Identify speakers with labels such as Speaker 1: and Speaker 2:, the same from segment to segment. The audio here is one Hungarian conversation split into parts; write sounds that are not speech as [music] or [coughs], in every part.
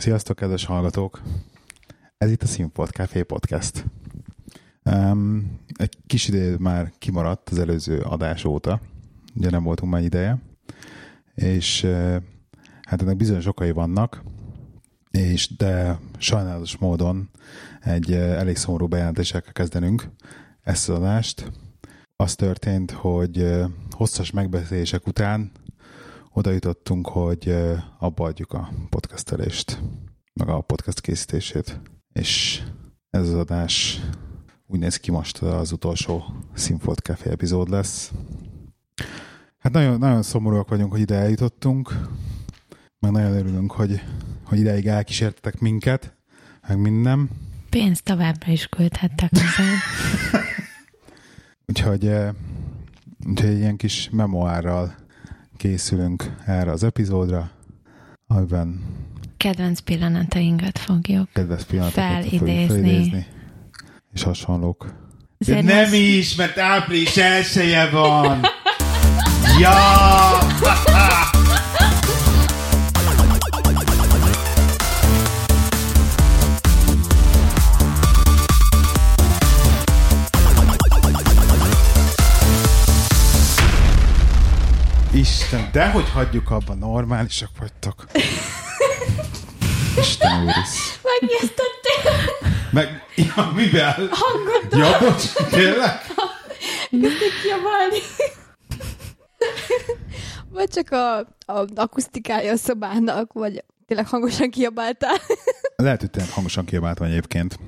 Speaker 1: Sziasztok, kedves hallgatók! Ez itt a Színfolt Café Podcast. Um, egy kis idő már kimaradt az előző adás óta, ugye nem voltunk már ideje, és uh, hát ennek bizonyos okai vannak, és de sajnálatos módon egy uh, elég szomorú bejelentéssel kell kezdenünk ezt az adást. Az történt, hogy uh, hosszas megbeszélések után oda jutottunk, hogy abba adjuk a podcastelést, meg a podcast készítését. És ez az adás úgy néz ki most az utolsó Színfolt Café epizód lesz. Hát nagyon, nagyon szomorúak vagyunk, hogy ide eljutottunk, meg nagyon örülünk, hogy, hogy ideig elkísértetek minket, meg minden.
Speaker 2: Pénzt továbbra is küldhettek hozzá. [laughs] [laughs]
Speaker 1: úgyhogy, úgyhogy egy ilyen kis memoárral készülünk erre az epizódra, amiben
Speaker 2: kedvenc pillanatainkat fogjuk
Speaker 1: kedvenc pillanatokat
Speaker 2: felidézni.
Speaker 1: felidézni és hasonlók.
Speaker 3: De nem is, mert április elsője van. [laughs] ja!
Speaker 1: Isten, de hogy hagyjuk abba, normálisak vagytok. Isten őriz.
Speaker 2: Megjesztettél!
Speaker 3: Meg, ja, mivel?
Speaker 2: Hangot
Speaker 3: Ja, bocs, tényleg?
Speaker 4: Kezdtek kiabálni. vagy csak a, a akusztikája a szobának, vagy tényleg hangosan kiabáltál.
Speaker 1: Lehet, hogy tényleg hangosan kiabáltam egyébként.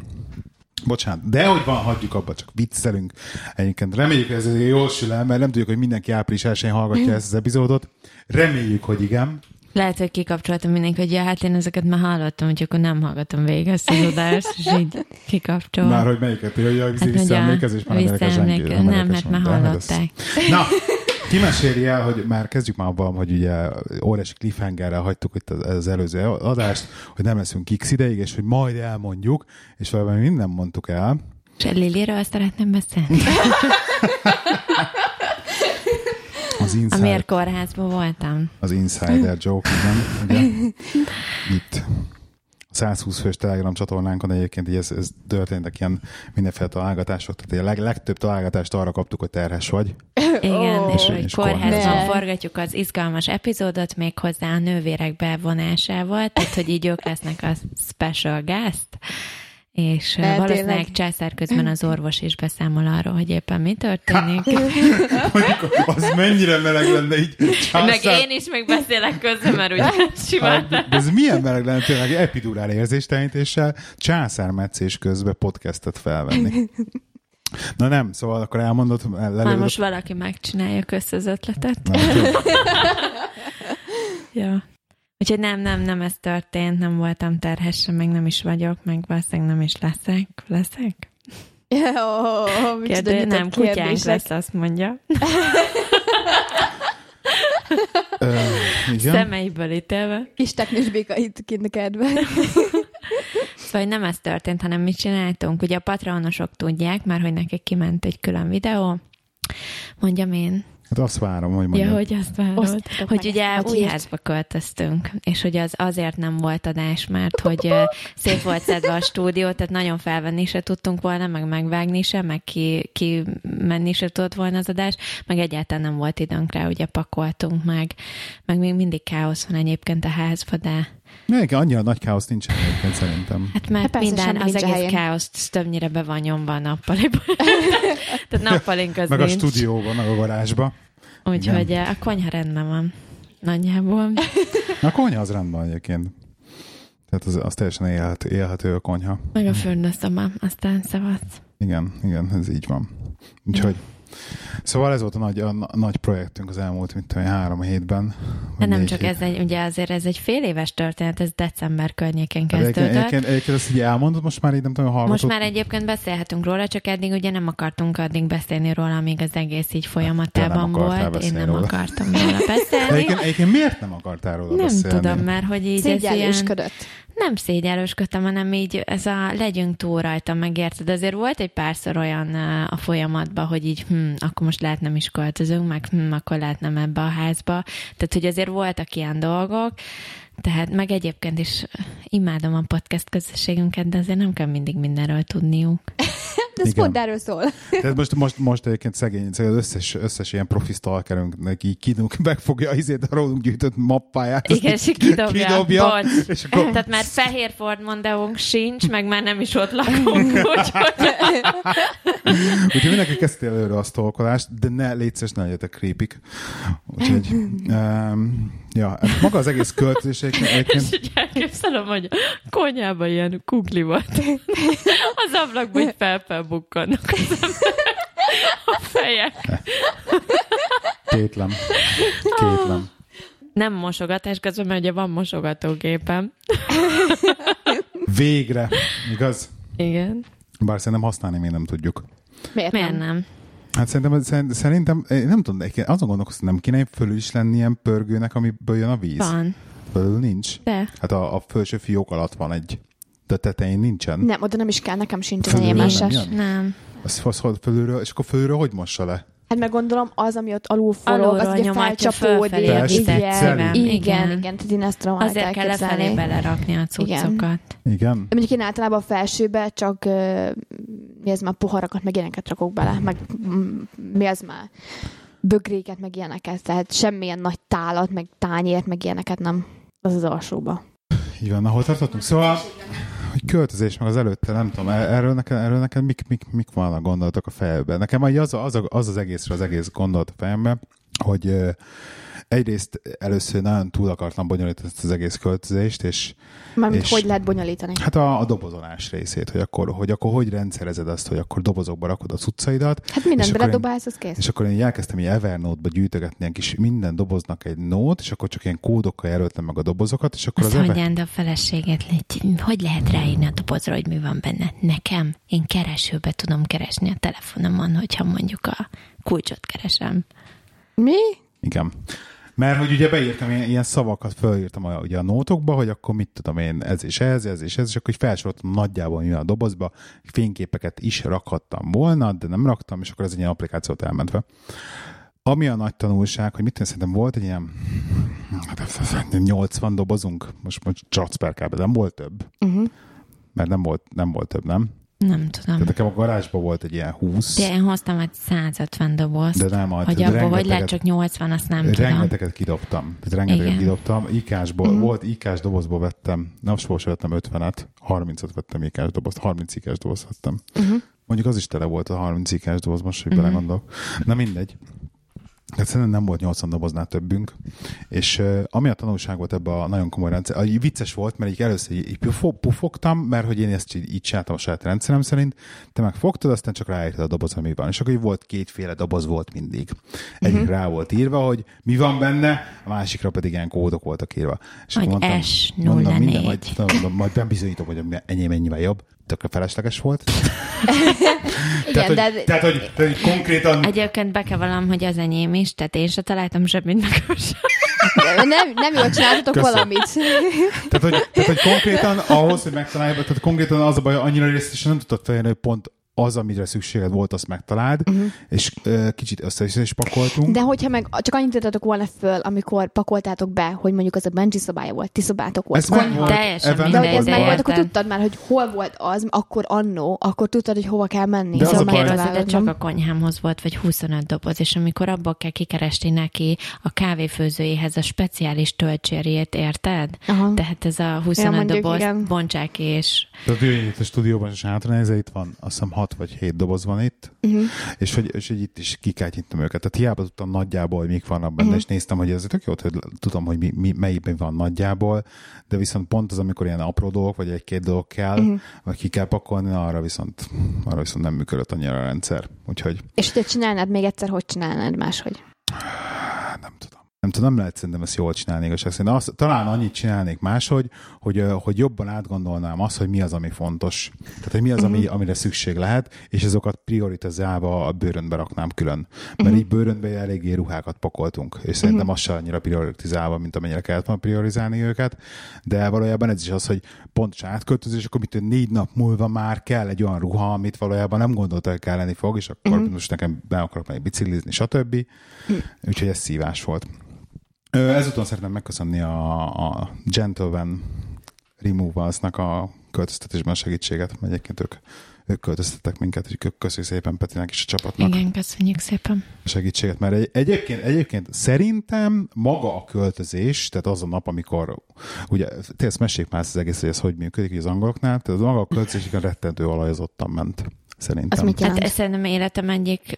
Speaker 1: Bocsánat, de hogy van, hagyjuk abba, csak viccelünk. Egyébként reméljük, ez jól sül el, mert nem tudjuk, hogy mindenki április 1 hallgatja ezt az epizódot. Reméljük, hogy igen.
Speaker 2: Lehet, hogy kikapcsoltam mindenki, hogy ja, hát én ezeket már hallottam, hogy akkor nem hallgatom végig ezt az adást, és így kikapcsol.
Speaker 1: Már hogy melyiket, hogy a
Speaker 2: Hát,
Speaker 1: visszaemlékezés már nem
Speaker 2: mert már hallották.
Speaker 1: Na, ki meséli el, hogy már kezdjük már abban, hogy ugye óriási cliffhangerrel hagytuk itt az, előző adást, hogy nem leszünk x ideig, és hogy majd elmondjuk, és valami mind nem mondtuk el.
Speaker 2: És Liliről szeretném beszélni. [laughs]
Speaker 1: Az insider,
Speaker 2: Amiért kórházban voltam.
Speaker 1: az insider joke, igen, [laughs] ugye? Itt. A 120 fős Telegram csatornánkon egyébként így ez, ez történtek ilyen mindenféle találgatások, tehát a leg, legtöbb találgatást arra kaptuk, hogy terhes vagy.
Speaker 2: Igen,
Speaker 4: Ó,
Speaker 2: és hogy kórházban. forgatjuk az izgalmas epizódot még hozzá a nővérek bevonásával, tehát hogy így ők lesznek a special guest, és
Speaker 4: De
Speaker 2: valószínűleg
Speaker 4: tényleg.
Speaker 2: császár közben az orvos is beszámol arról, hogy éppen mi történik. [laughs]
Speaker 1: Mondjuk, az mennyire meleg lenne így
Speaker 2: Meg
Speaker 1: császár-
Speaker 2: én is még beszélek közben, mert ugye [laughs] [laughs] simán.
Speaker 1: Hát, de ez milyen meleg lenne tényleg epidurál érzéstelenítéssel császármetszés közben podcastet felvenni. Na nem, szóval akkor elmondod, lelőd
Speaker 2: most valaki megcsinálja közt az ötletet.
Speaker 1: Na, jó.
Speaker 2: Ja. Úgyhogy nem, nem, nem ez történt, nem voltam terhes, sem, meg nem is vagyok, meg valószínűleg nem is leszek. Leszek?
Speaker 4: Jó, micsoda
Speaker 2: Kérdő, nem, kutyánk
Speaker 4: kérdések.
Speaker 2: lesz, azt mondja.
Speaker 1: Ö, igen.
Speaker 2: Szemeiből ítélve.
Speaker 4: Kis teknős béka itt kint a kertben.
Speaker 2: Szóval nem ez történt, hanem mit csináltunk. Ugye a patronosok tudják már, hogy nekik kiment egy külön videó. Mondjam én.
Speaker 1: Hát azt várom, hogy
Speaker 2: Ja,
Speaker 1: mondjam.
Speaker 2: hogy azt várod.
Speaker 4: Osztatok
Speaker 2: Hogy
Speaker 4: meg
Speaker 2: ugye új házba költöztünk, és hogy az azért nem volt adás, mert hogy ö, szét volt szedve a stúdió, tehát nagyon felvenni se tudtunk volna, meg megvágni se, meg ki, ki menni se tudott volna az adás, meg egyáltalán nem volt időnk rá, ugye pakoltunk meg, meg még mindig káosz van egyébként a házba, de
Speaker 1: Még annyira nagy káosz nincs egyébként szerintem.
Speaker 2: hát már
Speaker 4: Hát persze,
Speaker 2: minden, az
Speaker 4: a
Speaker 2: egész
Speaker 4: helyén.
Speaker 2: káosz többnyire be van nyomva a nappaliba. [laughs] tehát nappalink az
Speaker 1: Meg a
Speaker 2: nincs.
Speaker 1: stúdióban, meg a garázsba.
Speaker 2: Úgyhogy a konyha rendben van. Nagyjából.
Speaker 1: A konyha az rendben egyébként. Tehát az, az teljesen élhet, élhető a konyha.
Speaker 2: Meg a fürdőszoba, aztán szavasz.
Speaker 1: Igen, igen, ez így van. Úgyhogy Szóval ez volt a nagy, a, a nagy projektünk az elmúlt, mint tudom, három hétben.
Speaker 2: De
Speaker 1: vagy
Speaker 2: nem csak
Speaker 1: hét.
Speaker 2: ez egy, ugye azért ez egy fél éves történet, ez december környékén
Speaker 1: Hát Egyébként,
Speaker 2: kezdődött.
Speaker 1: egyébként, egyébként ezt így elmondod, most már így nem tudom, hallgatott.
Speaker 2: Most már egyébként beszélhetünk róla, csak eddig ugye nem akartunk addig beszélni róla, amíg az egész így folyamatában
Speaker 1: nem
Speaker 2: volt. Én nem
Speaker 1: róla.
Speaker 2: akartam róla beszélni.
Speaker 1: Egyébként, egyébként miért nem akartál róla
Speaker 2: Nem
Speaker 1: beszélni?
Speaker 2: tudom, mert hogy így ez ilyen... Nem szégyelősködtem, hanem így ez a legyünk túl rajta, megérted? Azért volt egy párszor olyan a folyamatban, hogy így, hm, akkor most lehet nem is költözünk, meg hm, akkor lehet nem ebbe a házba. Tehát, hogy azért voltak ilyen dolgok, tehát meg egyébként is imádom a podcast közösségünket, de azért nem kell mindig mindenről tudniuk. [laughs]
Speaker 4: De ez
Speaker 1: Igen.
Speaker 4: pont erről szól.
Speaker 1: Tehát most, most, most egyébként szegény, az összes, összes ilyen profi stalkerünknek így kidunk, megfogja izét a rólunk gyűjtött mappáját.
Speaker 2: Igen, és kidobja.
Speaker 1: kidobja és akkor
Speaker 2: Tehát már fehér Ford Mondeónk sincs, meg már nem is ott lakunk, úgyhogy
Speaker 1: Úgyhogy mindenki kezdte előre a stalkolást, de ne, légy szíves, ne legyetek creepik. Úgyhogy, um, ja, maga az egész költözés [laughs] egyébként,
Speaker 2: És elképzelem, hogy a konyhában ilyen kukli volt. Az ablakban így felfelbukkannak az emberek. a fejek.
Speaker 1: kétlem. Kétlem.
Speaker 2: Nem mosogatás közben, mert ugye van mosogatógépem.
Speaker 1: Végre, igaz?
Speaker 2: Igen.
Speaker 1: Bár szerintem használni még nem tudjuk.
Speaker 4: Miért,
Speaker 2: Miért
Speaker 4: nem?
Speaker 2: nem?
Speaker 1: Hát szerintem, szerint- szerintem nem tudom, azon gondolkoztam, nem kéne fölül is lenni ilyen pörgőnek, amiből jön a víz.
Speaker 2: Van.
Speaker 1: Fölül nincs.
Speaker 2: De.
Speaker 1: Hát a, a felső fiók alatt van egy, de tetején nincsen.
Speaker 4: Nem, oda nem is kell, nekem sincs az enyém
Speaker 1: nem jön?
Speaker 2: Nem.
Speaker 1: Az, az, az fölülről, és akkor fölülről hogy mossa le?
Speaker 4: Hát meg gondolom, az, ami ott alul forog,
Speaker 2: Alulról
Speaker 4: az ugye felcsapódik. Igen,
Speaker 2: Igen.
Speaker 4: igen, igen, tehát én ezt tudom
Speaker 2: Azért kell lefelé belerakni a cuccokat.
Speaker 1: Igen?
Speaker 4: Mondjuk én általában a felsőbe csak mi ez már poharakat, meg ilyeneket rakok bele, meg mi az már bögréket, meg ilyeneket, tehát semmilyen nagy tálat, meg tányért, meg ilyeneket nem. Az az alsóba.
Speaker 1: Így van, ahol tartottunk. Szóval, hogy költözés meg az előtte, nem tudom, er- erről neked, erről neked mik, mik, mik vannak gondolatok a fejedben? Nekem az, az, az, az egészről az egész gondolat a fejemben, hogy egyrészt először nagyon túl akartam bonyolítani ezt az egész költözést, és
Speaker 4: Mármint
Speaker 1: És-
Speaker 4: hogy lehet bonyolítani.
Speaker 1: hát a, a dobozolás részét, hogy akkor, hogy akkor hogy rendszerezed azt, hogy akkor dobozokba rakod a cuccaidat,
Speaker 4: Hát mindent beledobálsz, az kész.
Speaker 1: és akkor én elkezdtem így Evernote-ba gyűjtögetni ilyen kis minden doboznak egy nót, és akkor csak ilyen kódokkal jelöltem meg a dobozokat, és akkor
Speaker 2: Azt
Speaker 1: az Ever...
Speaker 2: hagyján, de a feleséget, légy- hogy lehet ráírni a dobozra, hogy mi van benne? Nekem? Én keresőbe tudom keresni a telefonomon, hogyha mondjuk a kulcsot keresem.
Speaker 4: Mi?
Speaker 1: Igen. Mert hogy ugye beírtam ilyen, ilyen szavakat, fölírtam a, ugye a nótokba, hogy akkor mit tudom én, ez és ez, ez és ez, és akkor felsoroltam nagyjából mi a dobozba, fényképeket is rakhattam volna, de nem raktam, és akkor ez egy ilyen applikációt elmentve. Ami a nagy tanulság, hogy mit tudom, szerintem volt egy ilyen hát, 80 dobozunk, most, most csacperkában, nem volt több.
Speaker 4: Uh-huh.
Speaker 1: Mert nem volt, nem volt több, nem?
Speaker 2: Nem tudom.
Speaker 1: Tehát nekem a garázsban volt egy ilyen 20,
Speaker 2: De én hoztam egy 150 dobozt,
Speaker 1: de nem,
Speaker 2: hogy
Speaker 1: de
Speaker 2: abból hogy
Speaker 1: rengeteget-
Speaker 2: lehet csak 80, azt nem tudom.
Speaker 1: rengeteget kidobtam. Tehát rengeteget
Speaker 2: Igen.
Speaker 1: kidobtam. Ikásból, uh-huh. volt ikás dobozból vettem, nem most vettem 50-et, 30-at vettem ikás dobozt, 30 ikás dobozt vettem.
Speaker 4: Uh-huh.
Speaker 1: Mondjuk az is tele volt a 30 ikás doboz, most, hogy
Speaker 2: Mhm.
Speaker 1: belegondolok. Na mindegy. Tehát szerintem nem volt 80 doboznál többünk, és uh, ami a tanulság volt ebbe a nagyon komoly rendszer, uh, vicces volt, mert így először így, így pufo- pufogtam, mert hogy én ezt így, így csináltam a saját rendszerem szerint, te meg fogtad, aztán csak ráírtad a doboz, ami van. És akkor így volt kétféle doboz volt mindig. Egyik uh-huh. rá volt írva, hogy mi van benne, a másikra pedig ilyen kódok voltak írva. És akkor mondtam,
Speaker 2: S04.
Speaker 1: mondom, minden, majd, mondom, majd nem bizonyítom, hogy a enyém ennyivel jobb. Tökre felesleges volt. [laughs]
Speaker 4: Igen,
Speaker 1: tehát,
Speaker 4: de
Speaker 1: hogy, tehát, hogy, tehát, hogy konkrétan
Speaker 2: Egyébként be kell valam, hogy az enyém is, tehát én se találtam semmit meg
Speaker 4: nem, nem jól csináltatok valamit.
Speaker 1: Tehát hogy, tehát, hogy konkrétan ahhoz, hogy megtalálj, tehát konkrétan az a baj, annyira részletesen nem tudtad felérni, hogy pont az, amire szükséged volt, azt megtaláld, uh-huh. és uh, kicsit össze is, is pakoltunk.
Speaker 4: De hogyha meg csak annyit írtatok volna föl, amikor pakoltátok be, hogy mondjuk az a Benji szobája volt, ti szobátok volt,
Speaker 1: Ez
Speaker 4: konyha.
Speaker 1: volt.
Speaker 2: Teljesen
Speaker 4: De hogy ez meg
Speaker 1: baj.
Speaker 4: volt, akkor tudtad már, hogy hol volt az, akkor annó, akkor tudtad, hogy hova kell menni.
Speaker 1: De az
Speaker 4: Szóval
Speaker 1: a baj-
Speaker 2: Miért az, de csak a konyhámhoz volt, vagy 25 doboz, és amikor abból kell kikeresni neki a kávéfőzőjéhez a speciális töltsérjét, érted?
Speaker 4: Aha.
Speaker 2: Tehát ez a 25
Speaker 4: mondjuk,
Speaker 2: doboz, bontsák és
Speaker 1: Tehát itt a stúdióban, és hátra itt van, azt hiszem 6 vagy 7 doboz van itt,
Speaker 4: Uh-huh.
Speaker 1: és hogy, és hogy itt is kikátyítom őket. Tehát hiába tudtam nagyjából, hogy mik vannak benne,
Speaker 4: Mhm.
Speaker 1: és néztem, hogy ez tök jó, hogy tudom, hogy mi, mi, melyikben van nagyjából, de viszont pont az, amikor ilyen apró dolgok, vagy egy-két dolog kell,
Speaker 4: Mhm.
Speaker 1: uh-huh. vagy ki kell pakolni, arra viszont, arra viszont nem működött annyira a rendszer. Úgyhogy
Speaker 4: És hogyha csinálnád még egyszer, hogy csinálnád máshogy?
Speaker 1: nem tudom. Nem tudom, nem lehet szerintem ezt jól csinálni igazság szerint. Azt, talán annyit csinálnék máshogy, hogy, hogy jobban átgondolnám azt, hogy mi az, ami fontos. Tehát, hogy mi az, ami, amire szükség lehet, és azokat prioritizálva a bőrönbe raknám külön. Mert így bőrönbe eléggé ruhákat pakoltunk, és szerintem az se annyira prioritizálva, mint amennyire kellett volna priorizálni őket. De valójában ez is az, hogy pontos átköltözés, akkor mit négy nap múlva már kell egy olyan ruha, amit valójában nem gondoltak, hogy kelleni fog, és akkor uh-huh. most nekem be akarok menni biciklizni, stb. Úgyhogy ez szívás volt. Ezúton szeretném megköszönni a, a Gentleman Removals-nak a költöztetésben a segítséget, mert egyébként ők, ők költöztettek minket, úgyhogy köszönjük szépen Petinek és a csapatnak
Speaker 2: Igen, köszönjük szépen.
Speaker 1: a segítséget, mert egy, egyébként, egyébként szerintem maga a költözés, tehát az a nap, amikor, ugye, tényleg meséljük már ezt az egész, hogy ez hogy működik így az angoloknál, tehát az maga a költözés igen rettentő alajozottan ment, szerintem.
Speaker 4: Az mit jelent?
Speaker 2: Hát ez szerintem életem egyik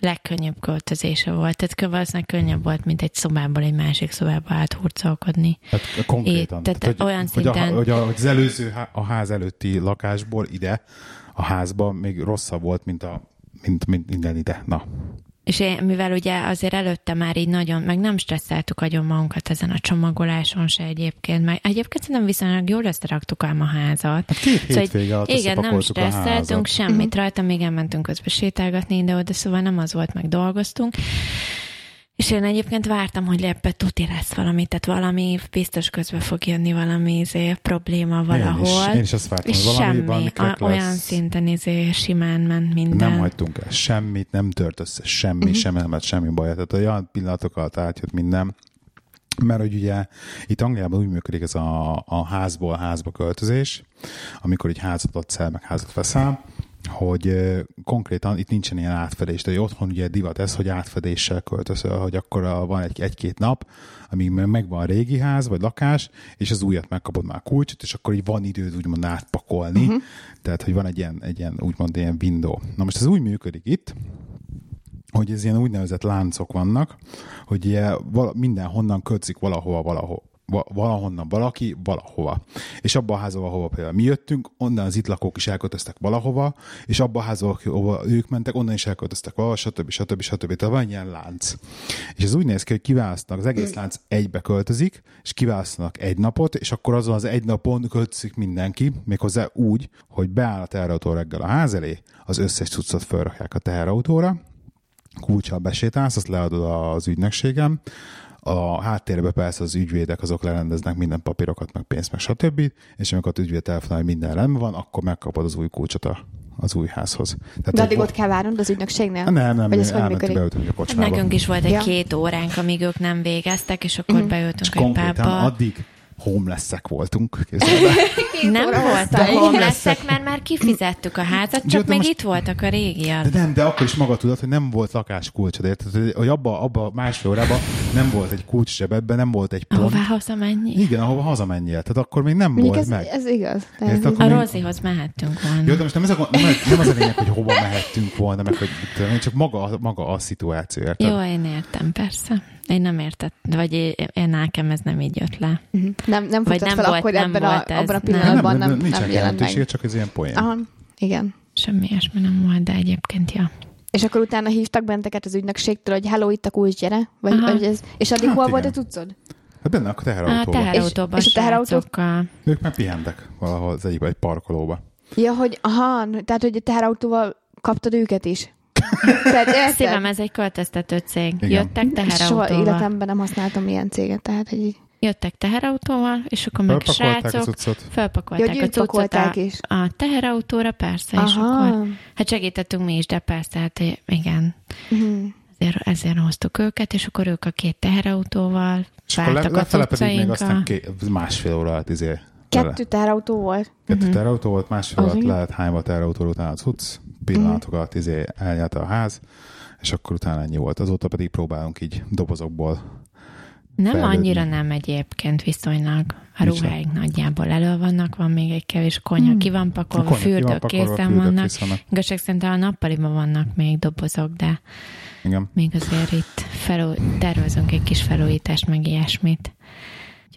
Speaker 2: legkönnyebb költözése volt. Tehát kö- valószínűleg könnyebb volt, mint egy szobából egy másik szobába áthurcolkodni.
Speaker 1: Hát konkrétan.
Speaker 2: Itt, tehát olyan
Speaker 1: hogy, a,
Speaker 2: szinten-
Speaker 1: hogy, a, hogy az előző a ház előtti lakásból ide, a házba még rosszabb volt, mint, a, mint, mint minden ide. Na.
Speaker 2: És én, mivel ugye azért előtte már így nagyon, meg nem stresszeltük agyon magunkat ezen a csomagoláson se egyébként, meg egyébként szerintem viszonylag jól összeraktuk ám a házat.
Speaker 1: Hát két
Speaker 2: Szóval,
Speaker 1: hétvége alatt
Speaker 2: igen, nem stresszeltünk semmit rajta, még elmentünk közben sétálgatni ide-oda, szóval nem az volt, meg dolgoztunk. És én egyébként vártam, hogy ebbe tuti lesz valami, tehát valami biztos közben fog jönni valami izé, probléma valahol.
Speaker 1: Én is, én is azt vártam,
Speaker 2: és
Speaker 1: hogy valami,
Speaker 2: semmi, a,
Speaker 1: lesz.
Speaker 2: olyan szinten izé, simán ment minden.
Speaker 1: Nem hagytunk el semmit, nem tört össze semmi, uh-huh. semmi, nem lett semmi baj. Tehát olyan pillanatok alatt átjött minden. Mert hogy ugye itt Angliában úgy működik ez a, a házból házba költözés, amikor egy házat adsz el, meg házat veszel, hogy konkrétan itt nincsen ilyen átfedés, de otthon ugye divat ez, hogy átfedéssel költözöl, hogy akkor van egy, egy-két nap, amíg meg- megvan a régi ház vagy lakás, és az újat megkapod már kulcsot, és akkor így van időd úgymond átpakolni, uh-huh. tehát hogy van egy ilyen, egy ilyen úgymond ilyen window. Na most ez úgy működik itt, hogy ez ilyen úgynevezett láncok vannak, hogy ilyen vala, mindenhonnan kötzik valahova, valahol va- valahonnan valaki, valahova. És abba a házba, ahova például mi jöttünk, onnan az itt lakók is elköltöztek valahova, és abba a házba, ahova ők mentek, onnan is elköltöztek valahova, stb. stb. stb. Tehát van ilyen lánc. És ez úgy néz ki, hogy kiválasztanak, az egész lánc egybe költözik, és kiválasztanak egy napot, és akkor azon az egy napon költözik mindenki, méghozzá úgy, hogy beáll a teherautó reggel a ház elé, az összes cuccot felrakják a teherautóra, kulcsal besétálsz, azt leadod az ügynökségem, a háttérbe persze az ügyvédek azok lerendeznek minden papírokat, meg pénzt, meg stb. És amikor az ügyvéd telefonál, hogy minden rendben van, akkor megkapod az új kulcsot a, az új házhoz. Tehát
Speaker 4: De addig ott kell várnod az ügynökségnél?
Speaker 1: nem, nem,
Speaker 4: Vagy ez hogy
Speaker 1: elmentünk,
Speaker 4: működik?
Speaker 1: beültünk a kocsmába.
Speaker 2: Nekünk is volt egy
Speaker 4: Ja.
Speaker 2: két óránk, amíg ők nem végeztek, és akkor
Speaker 4: Mhm.
Speaker 2: beültünk
Speaker 1: És
Speaker 2: egy pubba.
Speaker 1: addig homelessek voltunk. [laughs]
Speaker 2: Nem voltak homelessek, mert már kifizettük a házat, csak
Speaker 1: de
Speaker 2: még
Speaker 1: most-
Speaker 2: itt voltak a régiak.
Speaker 1: De nem, de akkor is maga tudod, hogy nem volt lakáskulcsod, érted? Hogy abba, abba másfél órában nem volt egy kulcs zsebedben, nem volt egy pont.
Speaker 2: Ahová hazamenni?
Speaker 1: Igen, ahova hazamenjél. Tehát akkor még nem
Speaker 4: Mondjuk
Speaker 1: volt
Speaker 4: ez,
Speaker 1: meg.
Speaker 4: ez igaz. De
Speaker 1: Érted?
Speaker 4: ez
Speaker 1: Akkor
Speaker 2: A
Speaker 1: még-
Speaker 2: Rozihoz mehettünk volna.
Speaker 1: Jó, de most nem, ez a, nem, nem az a lényeg, hogy hova mehettünk volna, meg hogy tudom csak maga, maga a szituáció, érted?
Speaker 2: Jó, én értem, persze. Én nem értettem, vagy én, nekem ez nem így jött le.
Speaker 4: Mhm. nem, nem
Speaker 2: Vagy nem
Speaker 4: fel
Speaker 2: volt-
Speaker 4: akkor
Speaker 2: nem
Speaker 4: ebben a,
Speaker 2: volt ez,
Speaker 4: abban a
Speaker 2: nem.
Speaker 4: pillanatban nem, nem,
Speaker 1: nincsen
Speaker 4: nem jelent
Speaker 1: jelentősége,
Speaker 4: meg.
Speaker 1: csak ez ilyen poén.
Speaker 4: Aha, igen.
Speaker 2: Semmi ilyesmi nem volt, de egyébként, ja.
Speaker 4: És akkor utána hívtak benteket az ügynökségtől, hogy hello, itt a kulcs, gyere? Vagy,
Speaker 2: Aha.
Speaker 4: vagy ez, és addig
Speaker 1: Hát
Speaker 4: hol
Speaker 1: igen.
Speaker 4: volt a cuccod?
Speaker 1: Hát benne a
Speaker 2: A
Speaker 1: teherautóban.
Speaker 2: teherautóban
Speaker 4: És- és a
Speaker 2: srácokkal.
Speaker 1: Ők meg pihentek valahol az egyikben, egy parkolóba.
Speaker 4: Ja, hogy aha, tehát, hogy a teherautóval kaptad őket is. Tehát [laughs] érted?
Speaker 2: Szívem, ez egy költöztető cég.
Speaker 1: Igen.
Speaker 2: Jöttek
Speaker 4: Soha
Speaker 2: teherautóval.
Speaker 4: életemben nem használtam ilyen céget, tehát hogy így-
Speaker 2: Jöttek teherautóval, és akkor meg srácok felpakolták
Speaker 4: Ja,
Speaker 2: a cuccot a,
Speaker 4: is.
Speaker 2: a teherautóra, persze, és
Speaker 4: Aha.
Speaker 2: akkor hát segítettünk mi is, de persze, hát igen,
Speaker 4: Mhm.
Speaker 2: ezért, ezért hoztuk őket, és akkor ők a két teherautóval
Speaker 1: És le,
Speaker 2: vártak a
Speaker 1: pedig még
Speaker 2: cuccainkkal.
Speaker 1: aztán ké, másfél óra alatt izé.
Speaker 4: Kettő teherautó volt.
Speaker 1: Kettő
Speaker 2: Mhm.
Speaker 1: teherautó volt, másfél alatt lehet hányva teherautó után a cucc, pillanatok alatt izé eljárt a ház, és akkor utána ennyi volt. Azóta pedig próbálunk így dobozokból.
Speaker 2: Nem
Speaker 1: fejlődni.
Speaker 2: annyira nem egyébként viszonylag. A
Speaker 1: Nincs
Speaker 2: nagyjából elő vannak, van még egy kevés konyha, ki van pakolva, fürdők készen vannak. Igazság szerint a nappaliban vannak még dobozok, de
Speaker 1: Igen.
Speaker 2: még azért itt felú, tervezünk egy kis felújítást, meg ilyesmit.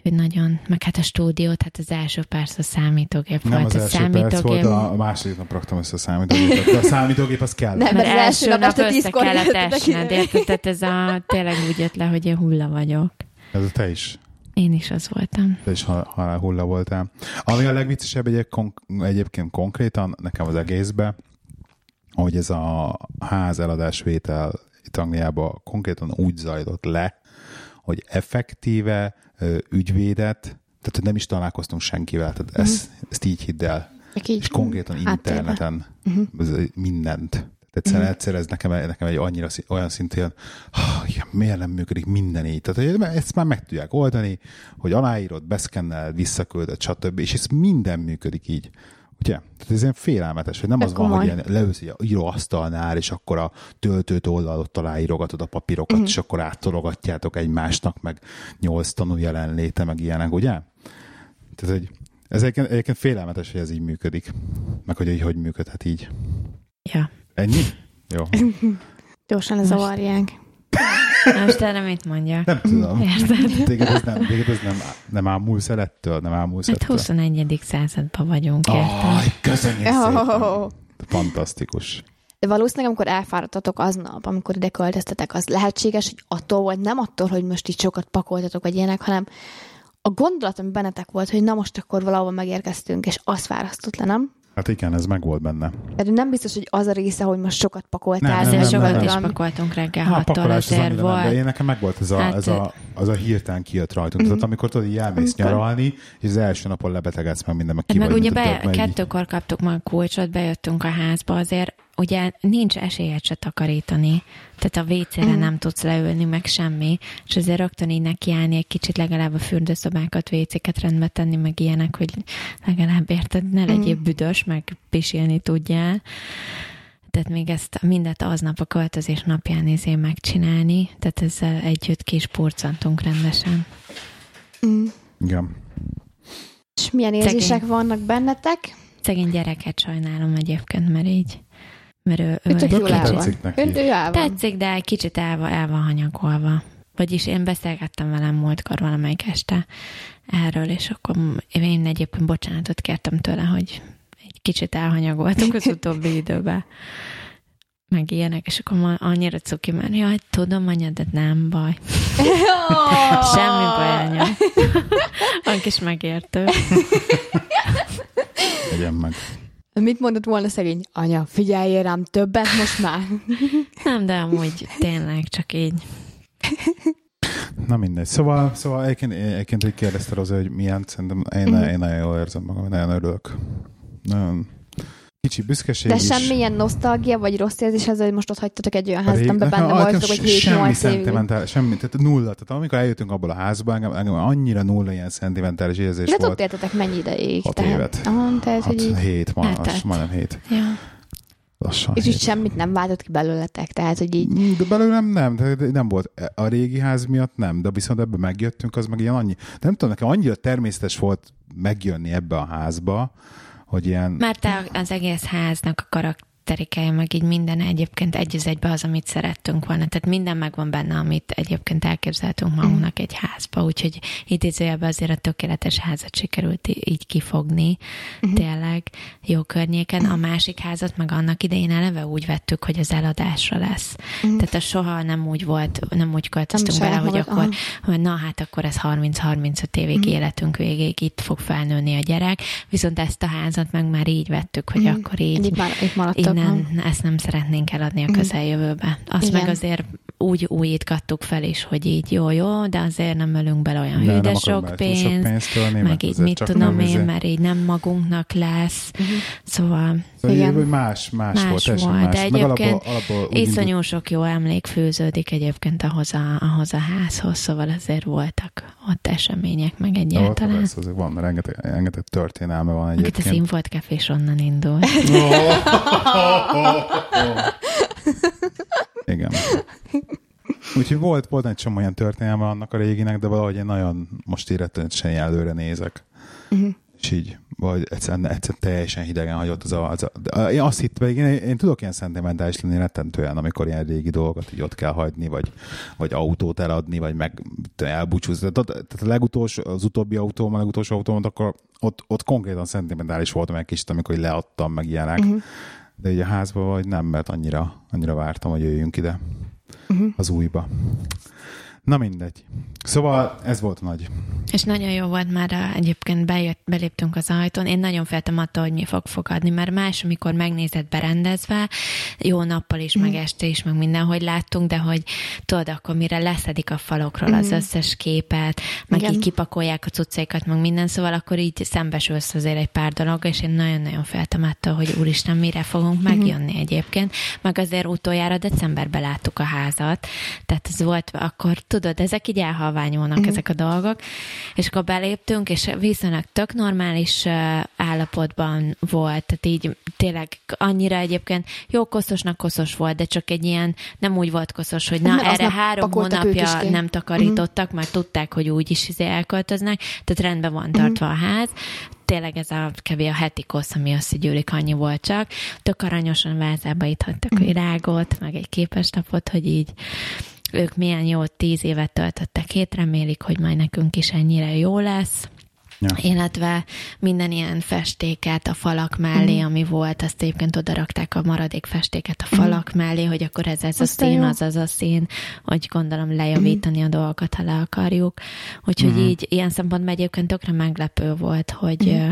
Speaker 2: Úgyhogy nagyon, meg hát a stúdiót, hát az első perc a számítógép
Speaker 1: Nem
Speaker 2: volt.
Speaker 1: az
Speaker 2: a
Speaker 1: első perc volt, a második nap raktam össze a számítógépet. De a számítógép az kell.
Speaker 4: Nem.
Speaker 2: Mert
Speaker 4: az első nap
Speaker 2: nap össze
Speaker 4: tízkor
Speaker 2: kellett esned, érted? Tehát ez a, tényleg úgy jött le, hogy én hulla vagyok.
Speaker 1: Ez a te is.
Speaker 2: Én is az voltam.
Speaker 1: Te is ha- halál hulla voltál. Ami a legviccesebb egyéb, konk- egyébként konkrétan nekem az egészbe, hogy ez a ház eladásvétel itt Angliában konkrétan úgy zajlott le, hogy effektíve ügyvédet, tehát hogy nem is találkoztunk senkivel, tehát ezt, ezt így hidd el.
Speaker 4: Így
Speaker 1: És konkrétan interneten
Speaker 4: Mhm.
Speaker 1: ez mindent. Egyszerűen, egyszer ez nekem, nekem egy annyira olyan szintén, igen, miért nem működik minden így? Tehát hogy ezt már meg tudják oldani, hogy aláírod, beszkenneled, visszaküldöd, stb. És ez minden működik így. Ugye? Tehát ez ilyen félelmetes, hogy nem
Speaker 4: Ez
Speaker 1: az van, hogy
Speaker 4: komoly.
Speaker 1: ilyen leülsz egy íróasztalnál, és akkor a töltőt oldalot aláírogatod a papírokat,
Speaker 4: Mhm.
Speaker 1: és akkor áttologatjátok egymásnak, meg nyolc tanú jelenléte, meg ilyenek, ugye? Tehát, hogy ez egyébként, egyébként félelmetes, hogy ez így működik. Meg hogy így hogy működhet így.
Speaker 2: Ja.
Speaker 1: Ennyi? Jó. [laughs]
Speaker 4: Gyorsan lezavarják.
Speaker 2: Na most erre mit mondjak?
Speaker 1: Nem tudom.
Speaker 2: Érted?
Speaker 1: Téged ez nem, téged ez nem, nem ámulsz el ettől, nem ámulsz
Speaker 2: Hát
Speaker 1: ettől.
Speaker 2: 21. században vagyunk, érted?
Speaker 1: Aj, köszönjük szépen.
Speaker 4: Oh.
Speaker 1: Fantasztikus.
Speaker 4: De valószínűleg, amikor elfáradtatok aznap, amikor ide költöztetek, az lehetséges, hogy attól volt, nem attól, hogy most így sokat pakoltatok, vagy ilyenek, hanem a gondolat, ami bennetek volt, hogy na most akkor valahol megérkeztünk, és az fárasztott le, nem?
Speaker 1: Hát igen, ez meg volt benne.
Speaker 4: Tehát nem biztos, hogy az a része, hogy most sokat pakoltál.
Speaker 1: Nem,
Speaker 2: Azért
Speaker 1: nem,
Speaker 2: sokat
Speaker 1: nem,
Speaker 2: is
Speaker 1: nem.
Speaker 2: pakoltunk reggel
Speaker 1: Hát a
Speaker 2: hattól, azért
Speaker 1: annyira nem, de
Speaker 2: volt.
Speaker 1: én nekem meg volt ez a,
Speaker 2: Hát,
Speaker 1: ez a, az a hirtelen kijött rajtunk. Tehát amikor tudod, így elmész
Speaker 4: Amikor-
Speaker 1: nyaralni, és az első napon lebetegedsz meg minden, meg ki
Speaker 2: meg ugye be, kettőkor kaptuk meg a kulcsot, bejöttünk a házba, azért ugye nincs esélyed se takarítani. Tehát a WC-re
Speaker 4: Mhm.
Speaker 2: nem tudsz leülni, meg semmi, és azért rögtön így nekiállni egy kicsit legalább a fürdőszobákat, WC-ket rendbe tenni, meg ilyenek, hogy legalább érted, ne legyél
Speaker 4: Mhm.
Speaker 2: büdös, meg pisilni tudjál. Tehát még ezt mindent aznap a költözés napján izé megcsinálni, tehát ezzel együtt kis purcantunk rendesen.
Speaker 4: Mm.
Speaker 1: Igen.
Speaker 4: És milyen
Speaker 2: Szegény.
Speaker 4: érzések vannak bennetek?
Speaker 2: Szegény gyereket sajnálom egyébként, mert így, mert ő, ő
Speaker 4: Ő
Speaker 2: egy
Speaker 4: jól el van.
Speaker 1: tetszik neki.
Speaker 4: Ön, ő el van.
Speaker 2: Tetszik, de egy kicsit el el van hanyagolva. Vagyis én beszélgettem velem múltkor valamelyik este erről, és akkor én egyébként bocsánatot kértem tőle, hogy egy kicsit elhanyagoltunk az [laughs] utóbbi időben. Meg ilyenek, és akkor ma annyira cuki, mert jaj, tudom, anya, de nem baj. [laughs] [laughs] Semmi baj, anya. Van kis megértő.
Speaker 1: Legyen meg.
Speaker 4: Mit mondott volna szegény? Anya, figyeljél rám többet most már. [laughs]
Speaker 2: Nem, de amúgy tényleg csak így.
Speaker 1: Na mindegy. Szóval, szóval egyébként, egyébként hogy kérdezted az, hogy milyen, szerintem én,
Speaker 4: Mhm.
Speaker 1: én nagyon jól érzem magam, nagyon örülök. Nagyon kicsi büszkeség
Speaker 4: De
Speaker 1: is.
Speaker 4: semmilyen nosztalgia vagy rossz érzés az, hogy most ott hagytatok egy olyan
Speaker 1: A
Speaker 4: házat, amiben benne voltatok, hogy
Speaker 1: se- Semmi
Speaker 4: 7-8 évig.
Speaker 1: semmi, tehát nulla. Tehát amikor eljöttünk abból a házba, engem, engem annyira nulla ilyen szentimentális érzés
Speaker 4: De ott
Speaker 1: volt.
Speaker 4: éltetek mennyi ideig?
Speaker 1: Hat
Speaker 4: tehát,
Speaker 1: évet.
Speaker 4: Ah, tehát, hogy
Speaker 1: Hát
Speaker 4: így,
Speaker 1: hét, ma,
Speaker 2: Hát,
Speaker 1: hát,
Speaker 2: hát.
Speaker 1: majdnem hét.
Speaker 2: Ja.
Speaker 1: Lassan
Speaker 4: és
Speaker 1: hét.
Speaker 4: semmit nem váltott ki belőletek, tehát, hogy így
Speaker 1: Mm, De belőlem nem, de de nem volt. A régi ház miatt nem, de viszont ebbe megjöttünk, az meg ilyen annyi. De nem tudom, nekem annyira természetes volt megjönni ebbe a házba, hogy ilyen...
Speaker 2: Mert te az egész háznak a karakterikája, meg így minden egyébként egy az egybe az, amit szerettünk volna. Tehát minden megvan benne, amit egyébként elképzeltünk magunknak egy házba. Úgyhogy idézőjelben azért a tökéletes házat sikerült így kifogni. Tényleg jó környéken. A másik házat meg annak idején eleve úgy vettük, hogy az eladásra lesz. Tehát az soha nem úgy volt, nem úgy költöztünk
Speaker 4: Nem
Speaker 2: bele, hogy
Speaker 4: magad-
Speaker 2: akkor, hogy na hát akkor ez 30-35 évig életünk végéig itt fog felnőni a gyerek. Viszont ezt a házat meg már így vettük, hogy
Speaker 4: Mhm.
Speaker 2: akkor így
Speaker 4: itt, már, itt maradtok.
Speaker 2: Innen ezt nem szeretnénk eladni a közeljövőbe. Azt
Speaker 4: Igen.
Speaker 2: meg azért úgy újítgattuk fel is, hogy így jó, jó, de azért nem ölünk bele olyan
Speaker 1: nem
Speaker 2: de
Speaker 1: akarunk
Speaker 2: sok
Speaker 1: sok
Speaker 2: pénz,
Speaker 1: pénzt ölni,
Speaker 2: meg
Speaker 1: mert
Speaker 2: így
Speaker 1: azért
Speaker 2: mit tudom
Speaker 1: nem
Speaker 2: én,
Speaker 1: izé-
Speaker 2: mert így nem magunknak lesz. Szóval
Speaker 1: Szóval
Speaker 4: Igen.
Speaker 1: így, más, más,
Speaker 2: Más
Speaker 1: volt,
Speaker 2: volt,
Speaker 1: más.
Speaker 2: de
Speaker 1: Meg alapból,
Speaker 2: egyébként
Speaker 1: alapból úgy indult-
Speaker 2: iszonyú sok jó emlék főződik egyébként ahhoz a, ahhoz a házhoz, szóval azért voltak ott események, meg egyáltalán.
Speaker 1: persze, azért van, rengeteg, rengeteg történelme van
Speaker 2: Meg itt a
Speaker 1: egyébként.
Speaker 2: színfolt kefés onnan indult. [laughs]
Speaker 1: Igen. Úgyhogy volt, volt egy csomó olyan történelme annak a réginek, de valahogy én nagyon most rettenetesen előre nézek.
Speaker 4: Mhm.
Speaker 1: És így vagy egyszerűen, egyszerűen teljesen hidegen hagyott az a, az a én azt hittem, én, én tudok ilyen szentimentális lenni rettentően, amikor ilyen régi dolgokat így ott kell hagyni, vagy, vagy autót eladni, vagy meg elbúcsúzni. Tehát, tehát a legutolsó, az utóbbi autóm, a legutolsó autóm, akkor ott, ott konkrétan szentimentális voltam egy kicsit, amikor leadtam meg ilyenek. Uh-huh. De így a házba vagy nem, mert annyira, annyira vártam, hogy jöjjünk ide uh-huh. az újba. Na mindegy. Szóval ez volt nagy.
Speaker 2: És nagyon jó volt már a, egyébként bejött, beléptünk az ajtón. Én nagyon féltem attól, hogy mi fog fogadni, mert más, amikor megnézed berendezve, jó nappal is, mm. meg este is, meg mindenhogy láttunk, de hogy tudod, akkor mire leszedik a falokról mm. az összes képet, meg Igen. így kipakolják a cuccaikat, meg minden, szóval akkor így szembesülsz azért egy pár dolog, és én nagyon-nagyon féltem attól, hogy úristen, mire fogunk mm. megjönni egyébként. Meg azért utoljára decemberben láttuk a házat, tehát ez volt, akkor tudod, ezek így elhalványulnak, uh-huh. ezek a dolgok, és akkor beléptünk, és viszonylag tök normális állapotban volt, tehát így tényleg annyira egyébként jó koszosnak koszos volt, de csak egy ilyen, nem úgy volt koszos, hogy na, erre három hónapja nem takarítottak, uh-huh. mert tudták, hogy úgy is izé elköltöznek, tehát rendben van tartva uh-huh. a ház, tényleg ez a kevés a heti kosz, ami összegyűlik, annyi volt csak. Tök aranyosan vázába itt hagytak uh-huh. rágot, meg egy képesnapot, hogy így ők milyen jó tíz évet töltöttek hét, remélik, hogy majd nekünk is ennyire jó lesz. Ja. Illetve minden ilyen festéket a falak mellé, mm. ami volt, azt egyébként oda rakták a maradék festéket a falak mm. mellé, hogy akkor ez, ez a szín, jó. az az a szín, hogy gondolom lejavítani mm. a dolgokat, ha le akarjuk. Úgyhogy mm. így ilyen szempontból egyébként tökre meglepő volt, hogy mm.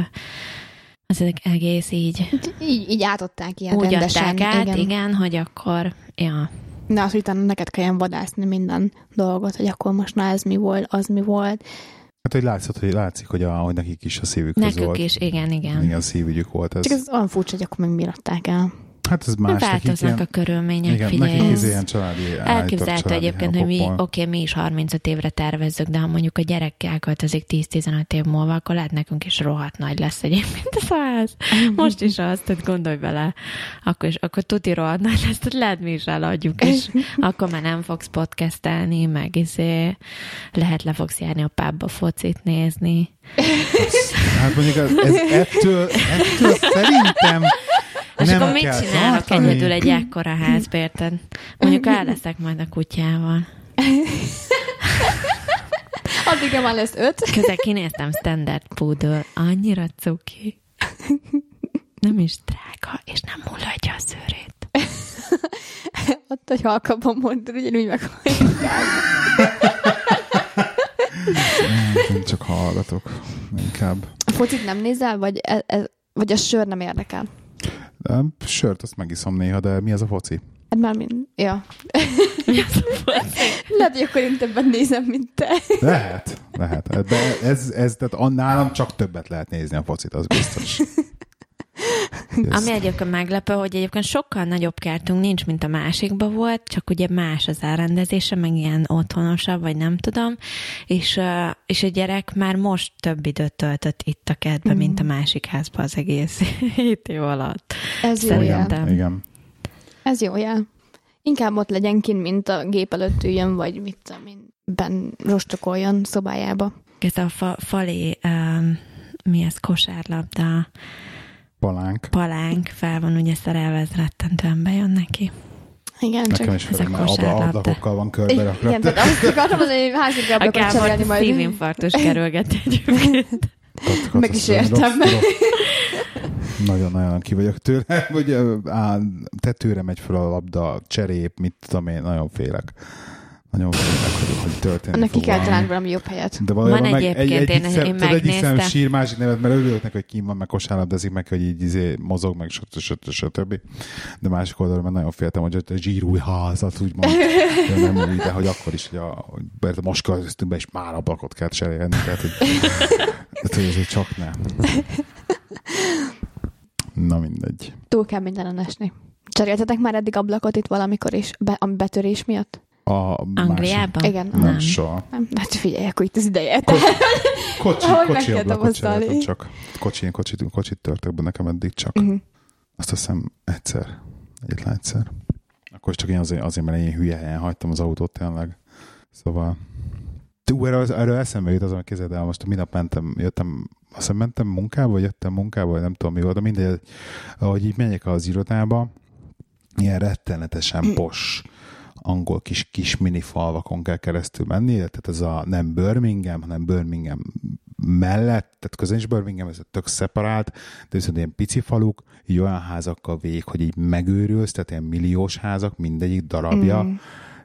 Speaker 2: az egész így...
Speaker 4: Így, így átadták ilyen
Speaker 2: Úgy
Speaker 4: rendesen.
Speaker 2: adták át, igen. igen, hogy akkor, ja,
Speaker 4: de az, hogy utána neked kelljen vadászni minden dolgot, hogy akkor most na ez mi volt, az mi volt.
Speaker 1: Hát, hogy látszott, hogy látszik, hogy, a, hogy nekik is a szívük
Speaker 2: Nekük
Speaker 1: volt.
Speaker 2: is, igen, igen.
Speaker 1: Igen, a szívügyük volt ez.
Speaker 4: Csak ez olyan furcsa, hogy akkor meg mi adták el.
Speaker 1: Hát ez más.
Speaker 2: Változnak ilyen, a körülmények,
Speaker 1: igen,
Speaker 2: figyelj.
Speaker 1: Nekik ez ilyen családi
Speaker 2: Elképzelhető egyébként, hogy mi, oké, mi is 35 évre tervezzük, de ha mondjuk a gyerek elköltözik 10-15 év múlva, akkor lehet nekünk is rohadt nagy lesz egyébként a száz. Most is az, tehát gondolj bele, akkor, is, akkor tuti rohadt nagy lesz, tehát lehet mi is eladjuk, és akkor már nem fogsz podcastelni, meg izé, lehet le fogsz járni a pubba focit nézni.
Speaker 1: Hát mondjuk ez, ez ettől, ettől szerintem
Speaker 2: és nem akkor mit csinálok tartani? egyedül egy ekkora házba, Mondjuk el leszek majd a kutyával. [laughs]
Speaker 4: Addig már lesz öt.
Speaker 2: Közben kinéztem Standard Poodle. Annyira cuki. Nem is drága, és nem mulladja a szőrét. [laughs]
Speaker 4: Ott, hogy halkabban mondtad, ugyanúgy meg
Speaker 1: Én csak hallgatok, inkább.
Speaker 4: A focit nem nézel, vagy, e, e, vagy a sör nem érdekel?
Speaker 1: Sört azt megiszom néha, de mi az a foci?
Speaker 4: Hát már mind. Ja. [laughs] lehet, hogy akkor én többet nézem, mint te.
Speaker 1: Lehet, lehet. De ez, ez tehát annálam csak többet lehet nézni a focit, az biztos. [laughs]
Speaker 2: Ami egyébként meglepő, hogy egyébként sokkal nagyobb kertünk nincs, mint a másikban volt, csak ugye más az elrendezése, meg ilyen otthonosabb, vagy nem tudom, és, és a gyerek már most több időt töltött itt a kertben, mm. mint a másik házban az egész [laughs] hét év alatt.
Speaker 4: Ez jó jel.
Speaker 1: Igen.
Speaker 4: Ez jó jel. Inkább ott legyen kint, mint a gép előtt üljön, vagy mit tudom ben rostokoljon szobájába.
Speaker 2: Ez a fa, falé, um, mi ez, kosárlabda,
Speaker 1: palánk.
Speaker 2: Palánk fel van ugye szerelve, ez rettentően bejön neki.
Speaker 4: Igen,
Speaker 1: Nekem
Speaker 4: csak
Speaker 1: is főleg, mert abla, ablakokkal van körbe rakva.
Speaker 4: Igen, tehát azt akartam mondani, hogy házig ablakokat cserélni majd.
Speaker 2: A szívinfarktus kerülget egyébként.
Speaker 4: Meg is értem.
Speaker 1: Nagyon-nagyon ki vagyok tőle, hogy á, tetőre megy fel a labda, cserép, mit tudom én, nagyon félek nagyon félek, hogy, hogy történik.
Speaker 4: Annak ki kell találni valami jobb helyet.
Speaker 1: De
Speaker 2: van egyébként, egy, egy, én, szem, én. Egyik szem
Speaker 1: sír, másik nevet, mert örülök neki, hogy kim van, meg kosárlabdázik, meg hogy így izé, mozog, meg stb. stb. De másik oldalon, mert nagyon féltem, hogy a zsírúj házat, úgymond, de nem úgy, de hogy akkor is, hogy a, mert a most be, és már ablakot kell cserélni, tehát hogy, tehát, hogy ezért csak nem. Na mindegy.
Speaker 4: Túl kell mindenen esni. Cseréltetek már eddig ablakot itt valamikor is, be, a betörés miatt?
Speaker 1: A
Speaker 2: Angliában?
Speaker 1: Másik.
Speaker 4: Igen.
Speaker 1: Nem, nem. soha.
Speaker 4: Nem. Hát figyelj, akkor itt az ideje.
Speaker 1: Ko- kocsi, kocsi ablakot cseréltem csak. Kocsi, kocsit, kocsit törtek be nekem eddig csak. Uh-huh. Azt hiszem egyszer. Egyetlen egyszer. Akkor csak én azért, azért, mert én hülye helyen hagytam az autót tényleg. Szóval Tú, erről, erről eszembe jut azon, képzeld el, most minap mentem, jöttem, azt hiszem mentem munkába, vagy jöttem munkába, vagy nem tudom mi volt, de mindegy, ahogy így megyek az irodába, ilyen rettenetesen [clears throat] pos angol kis, kis mini falvakon kell keresztül menni, tehát ez a nem Birmingham, hanem Birmingham mellett, tehát közben is Birmingham, ez tök szeparált, de viszont ilyen pici faluk, így olyan házakkal végig, hogy így megőrülsz, tehát ilyen milliós házak, mindegyik darabja, mm.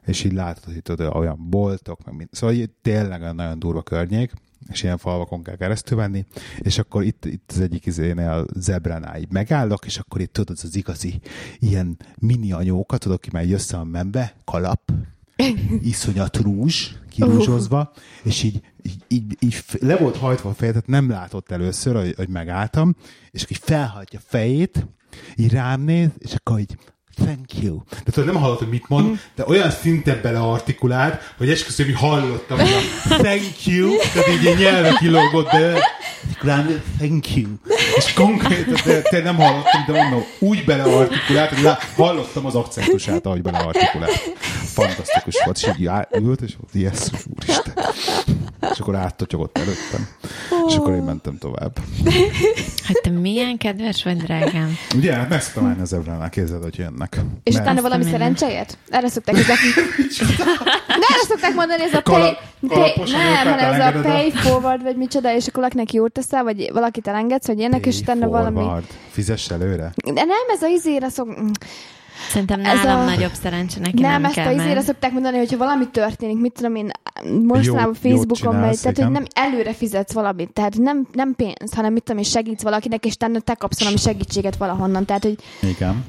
Speaker 1: és így látod, hogy oda olyan boltok, meg mind. Szóval így tényleg nagyon durva környék, és ilyen falvakon kell keresztül menni, és akkor itt, itt az egyik izénél zebránál így megállok, és akkor itt tudod, az igazi ilyen mini anyókat, tudod, ki már jössz a membe, kalap, iszonyat rúzs, kirúzsozva, és így, így, így, így le volt hajtva a feje, tehát nem látott először, hogy, hogy megálltam, és akkor így felhajtja a fejét, így rám néz, és akkor így thank you. Tehát hogy nem hallott, hogy mit mond, de olyan szinten beleartikulált, hogy esküszöm, hogy hallottam, hogy a thank you, tehát így egy nyelve kilógott, de rám thank you. És konkrétan, de, de nem hallottam, de mondom, úgy beleartikulált, hogy lá, hallottam az akcentusát, ahogy beleartikulált. Fantasztikus volt, és így á- ült, és volt, jesszus úristen. És akkor áttotyogott előttem. És akkor én mentem tovább.
Speaker 2: Hát te milyen kedves vagy, drágám.
Speaker 1: Ugye, hát meg szoktam állni az ebránál, képzeld, hogy jönnek.
Speaker 4: És
Speaker 1: Mert-
Speaker 4: utána valami szerencseért? Erre szokták ezekni. [laughs] [laughs] De erre szokták mondani, ez a pay, pay nem, hanem ez a pay forward, vagy micsoda, és akkor valakinek jót teszel, vagy valakit elengedsz, vagy ilyenek, és utána valami...
Speaker 1: Forward. Fizess előre.
Speaker 4: De nem, ez a izére szok...
Speaker 2: Szerintem
Speaker 4: Ez
Speaker 2: nálam
Speaker 4: a-
Speaker 2: nagyobb szerencse neki
Speaker 4: nem,
Speaker 2: nem,
Speaker 4: ezt
Speaker 2: kell
Speaker 4: a izére
Speaker 2: menni.
Speaker 4: szokták mondani, hogyha valami történik, mit tudom én, mostanában Facebookon megy, tehát hogy nem előre fizetsz valamit, tehát nem, nem pénz, hanem mit tudom én, segítsz valakinek, és utána te kapsz valami segítséget valahonnan, tehát hogy
Speaker 1: Igen.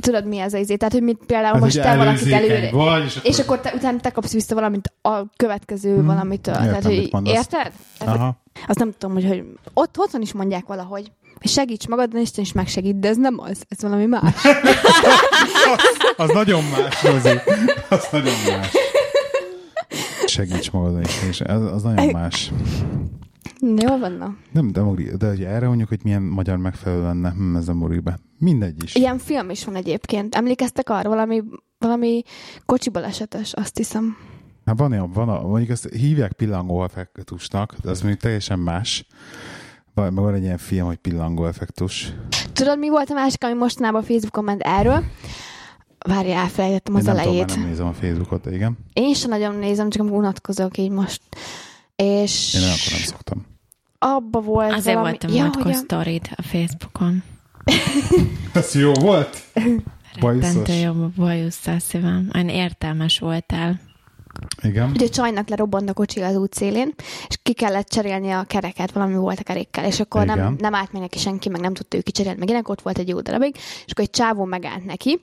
Speaker 4: Tudod mi ez az izé, tehát hogy mit például
Speaker 3: Hát,
Speaker 4: most te valakit előre,
Speaker 3: Vagy, és akkor,
Speaker 4: és akkor te, utána te kapsz vissza valamit a következő hmm. valamitől.
Speaker 1: Értem,
Speaker 4: Tehát, hogy érted? Tehát,
Speaker 1: Aha.
Speaker 4: azt nem tudom, hogy, hogy ott, otthon is mondják valahogy, hogy segíts magadon, Isten is megsegít, de ez nem az, ez valami más. [laughs]
Speaker 1: Az nagyon más, Rozi. Az nagyon más. Segíts magadon is, és az, az nagyon más.
Speaker 4: Jó van, na.
Speaker 1: Nem, de, ugri- de hogy erre mondjuk, hogy milyen magyar megfelelő lenne, hm, ez nem ugrik be. Mindegy is.
Speaker 4: Ilyen film is van egyébként. Emlékeztek arra? Valami, valami kocsi balesetes, azt hiszem.
Speaker 1: Hát van olyan, van a, mondjuk ezt hívják pillangó effektusnak, de az mondjuk teljesen más. Van, meg van egy ilyen film, hogy pillangó effektus.
Speaker 4: Tudod, mi volt a másik, ami mostanában Facebookon ment erről? Várjál, elfelejtettem az
Speaker 1: Én nem tudom,
Speaker 4: elejét.
Speaker 1: mert nem nézem a Facebookot, de igen.
Speaker 4: Én sem nagyon nézem, csak unatkozok így most. És
Speaker 1: Én akkor nem szoktam.
Speaker 4: abba volt
Speaker 2: Azért
Speaker 4: valami...
Speaker 2: volt a
Speaker 4: ja, a-
Speaker 2: a Facebookon.
Speaker 1: Ez jó volt? Bajuszos.
Speaker 2: Rettentő jobb bajusz a szívem. Olyan értelmes voltál.
Speaker 1: Igen.
Speaker 4: Ugye a csajnak lerobbant a kocsi az útszélén, és ki kellett cserélni a kereket, valami volt a kerékkel, és akkor
Speaker 1: Igen.
Speaker 4: nem, nem állt meg neki senki, meg nem tudta ő kicserélni, meg ilyenek, ott volt egy jó darabig, és akkor egy csávó megállt neki,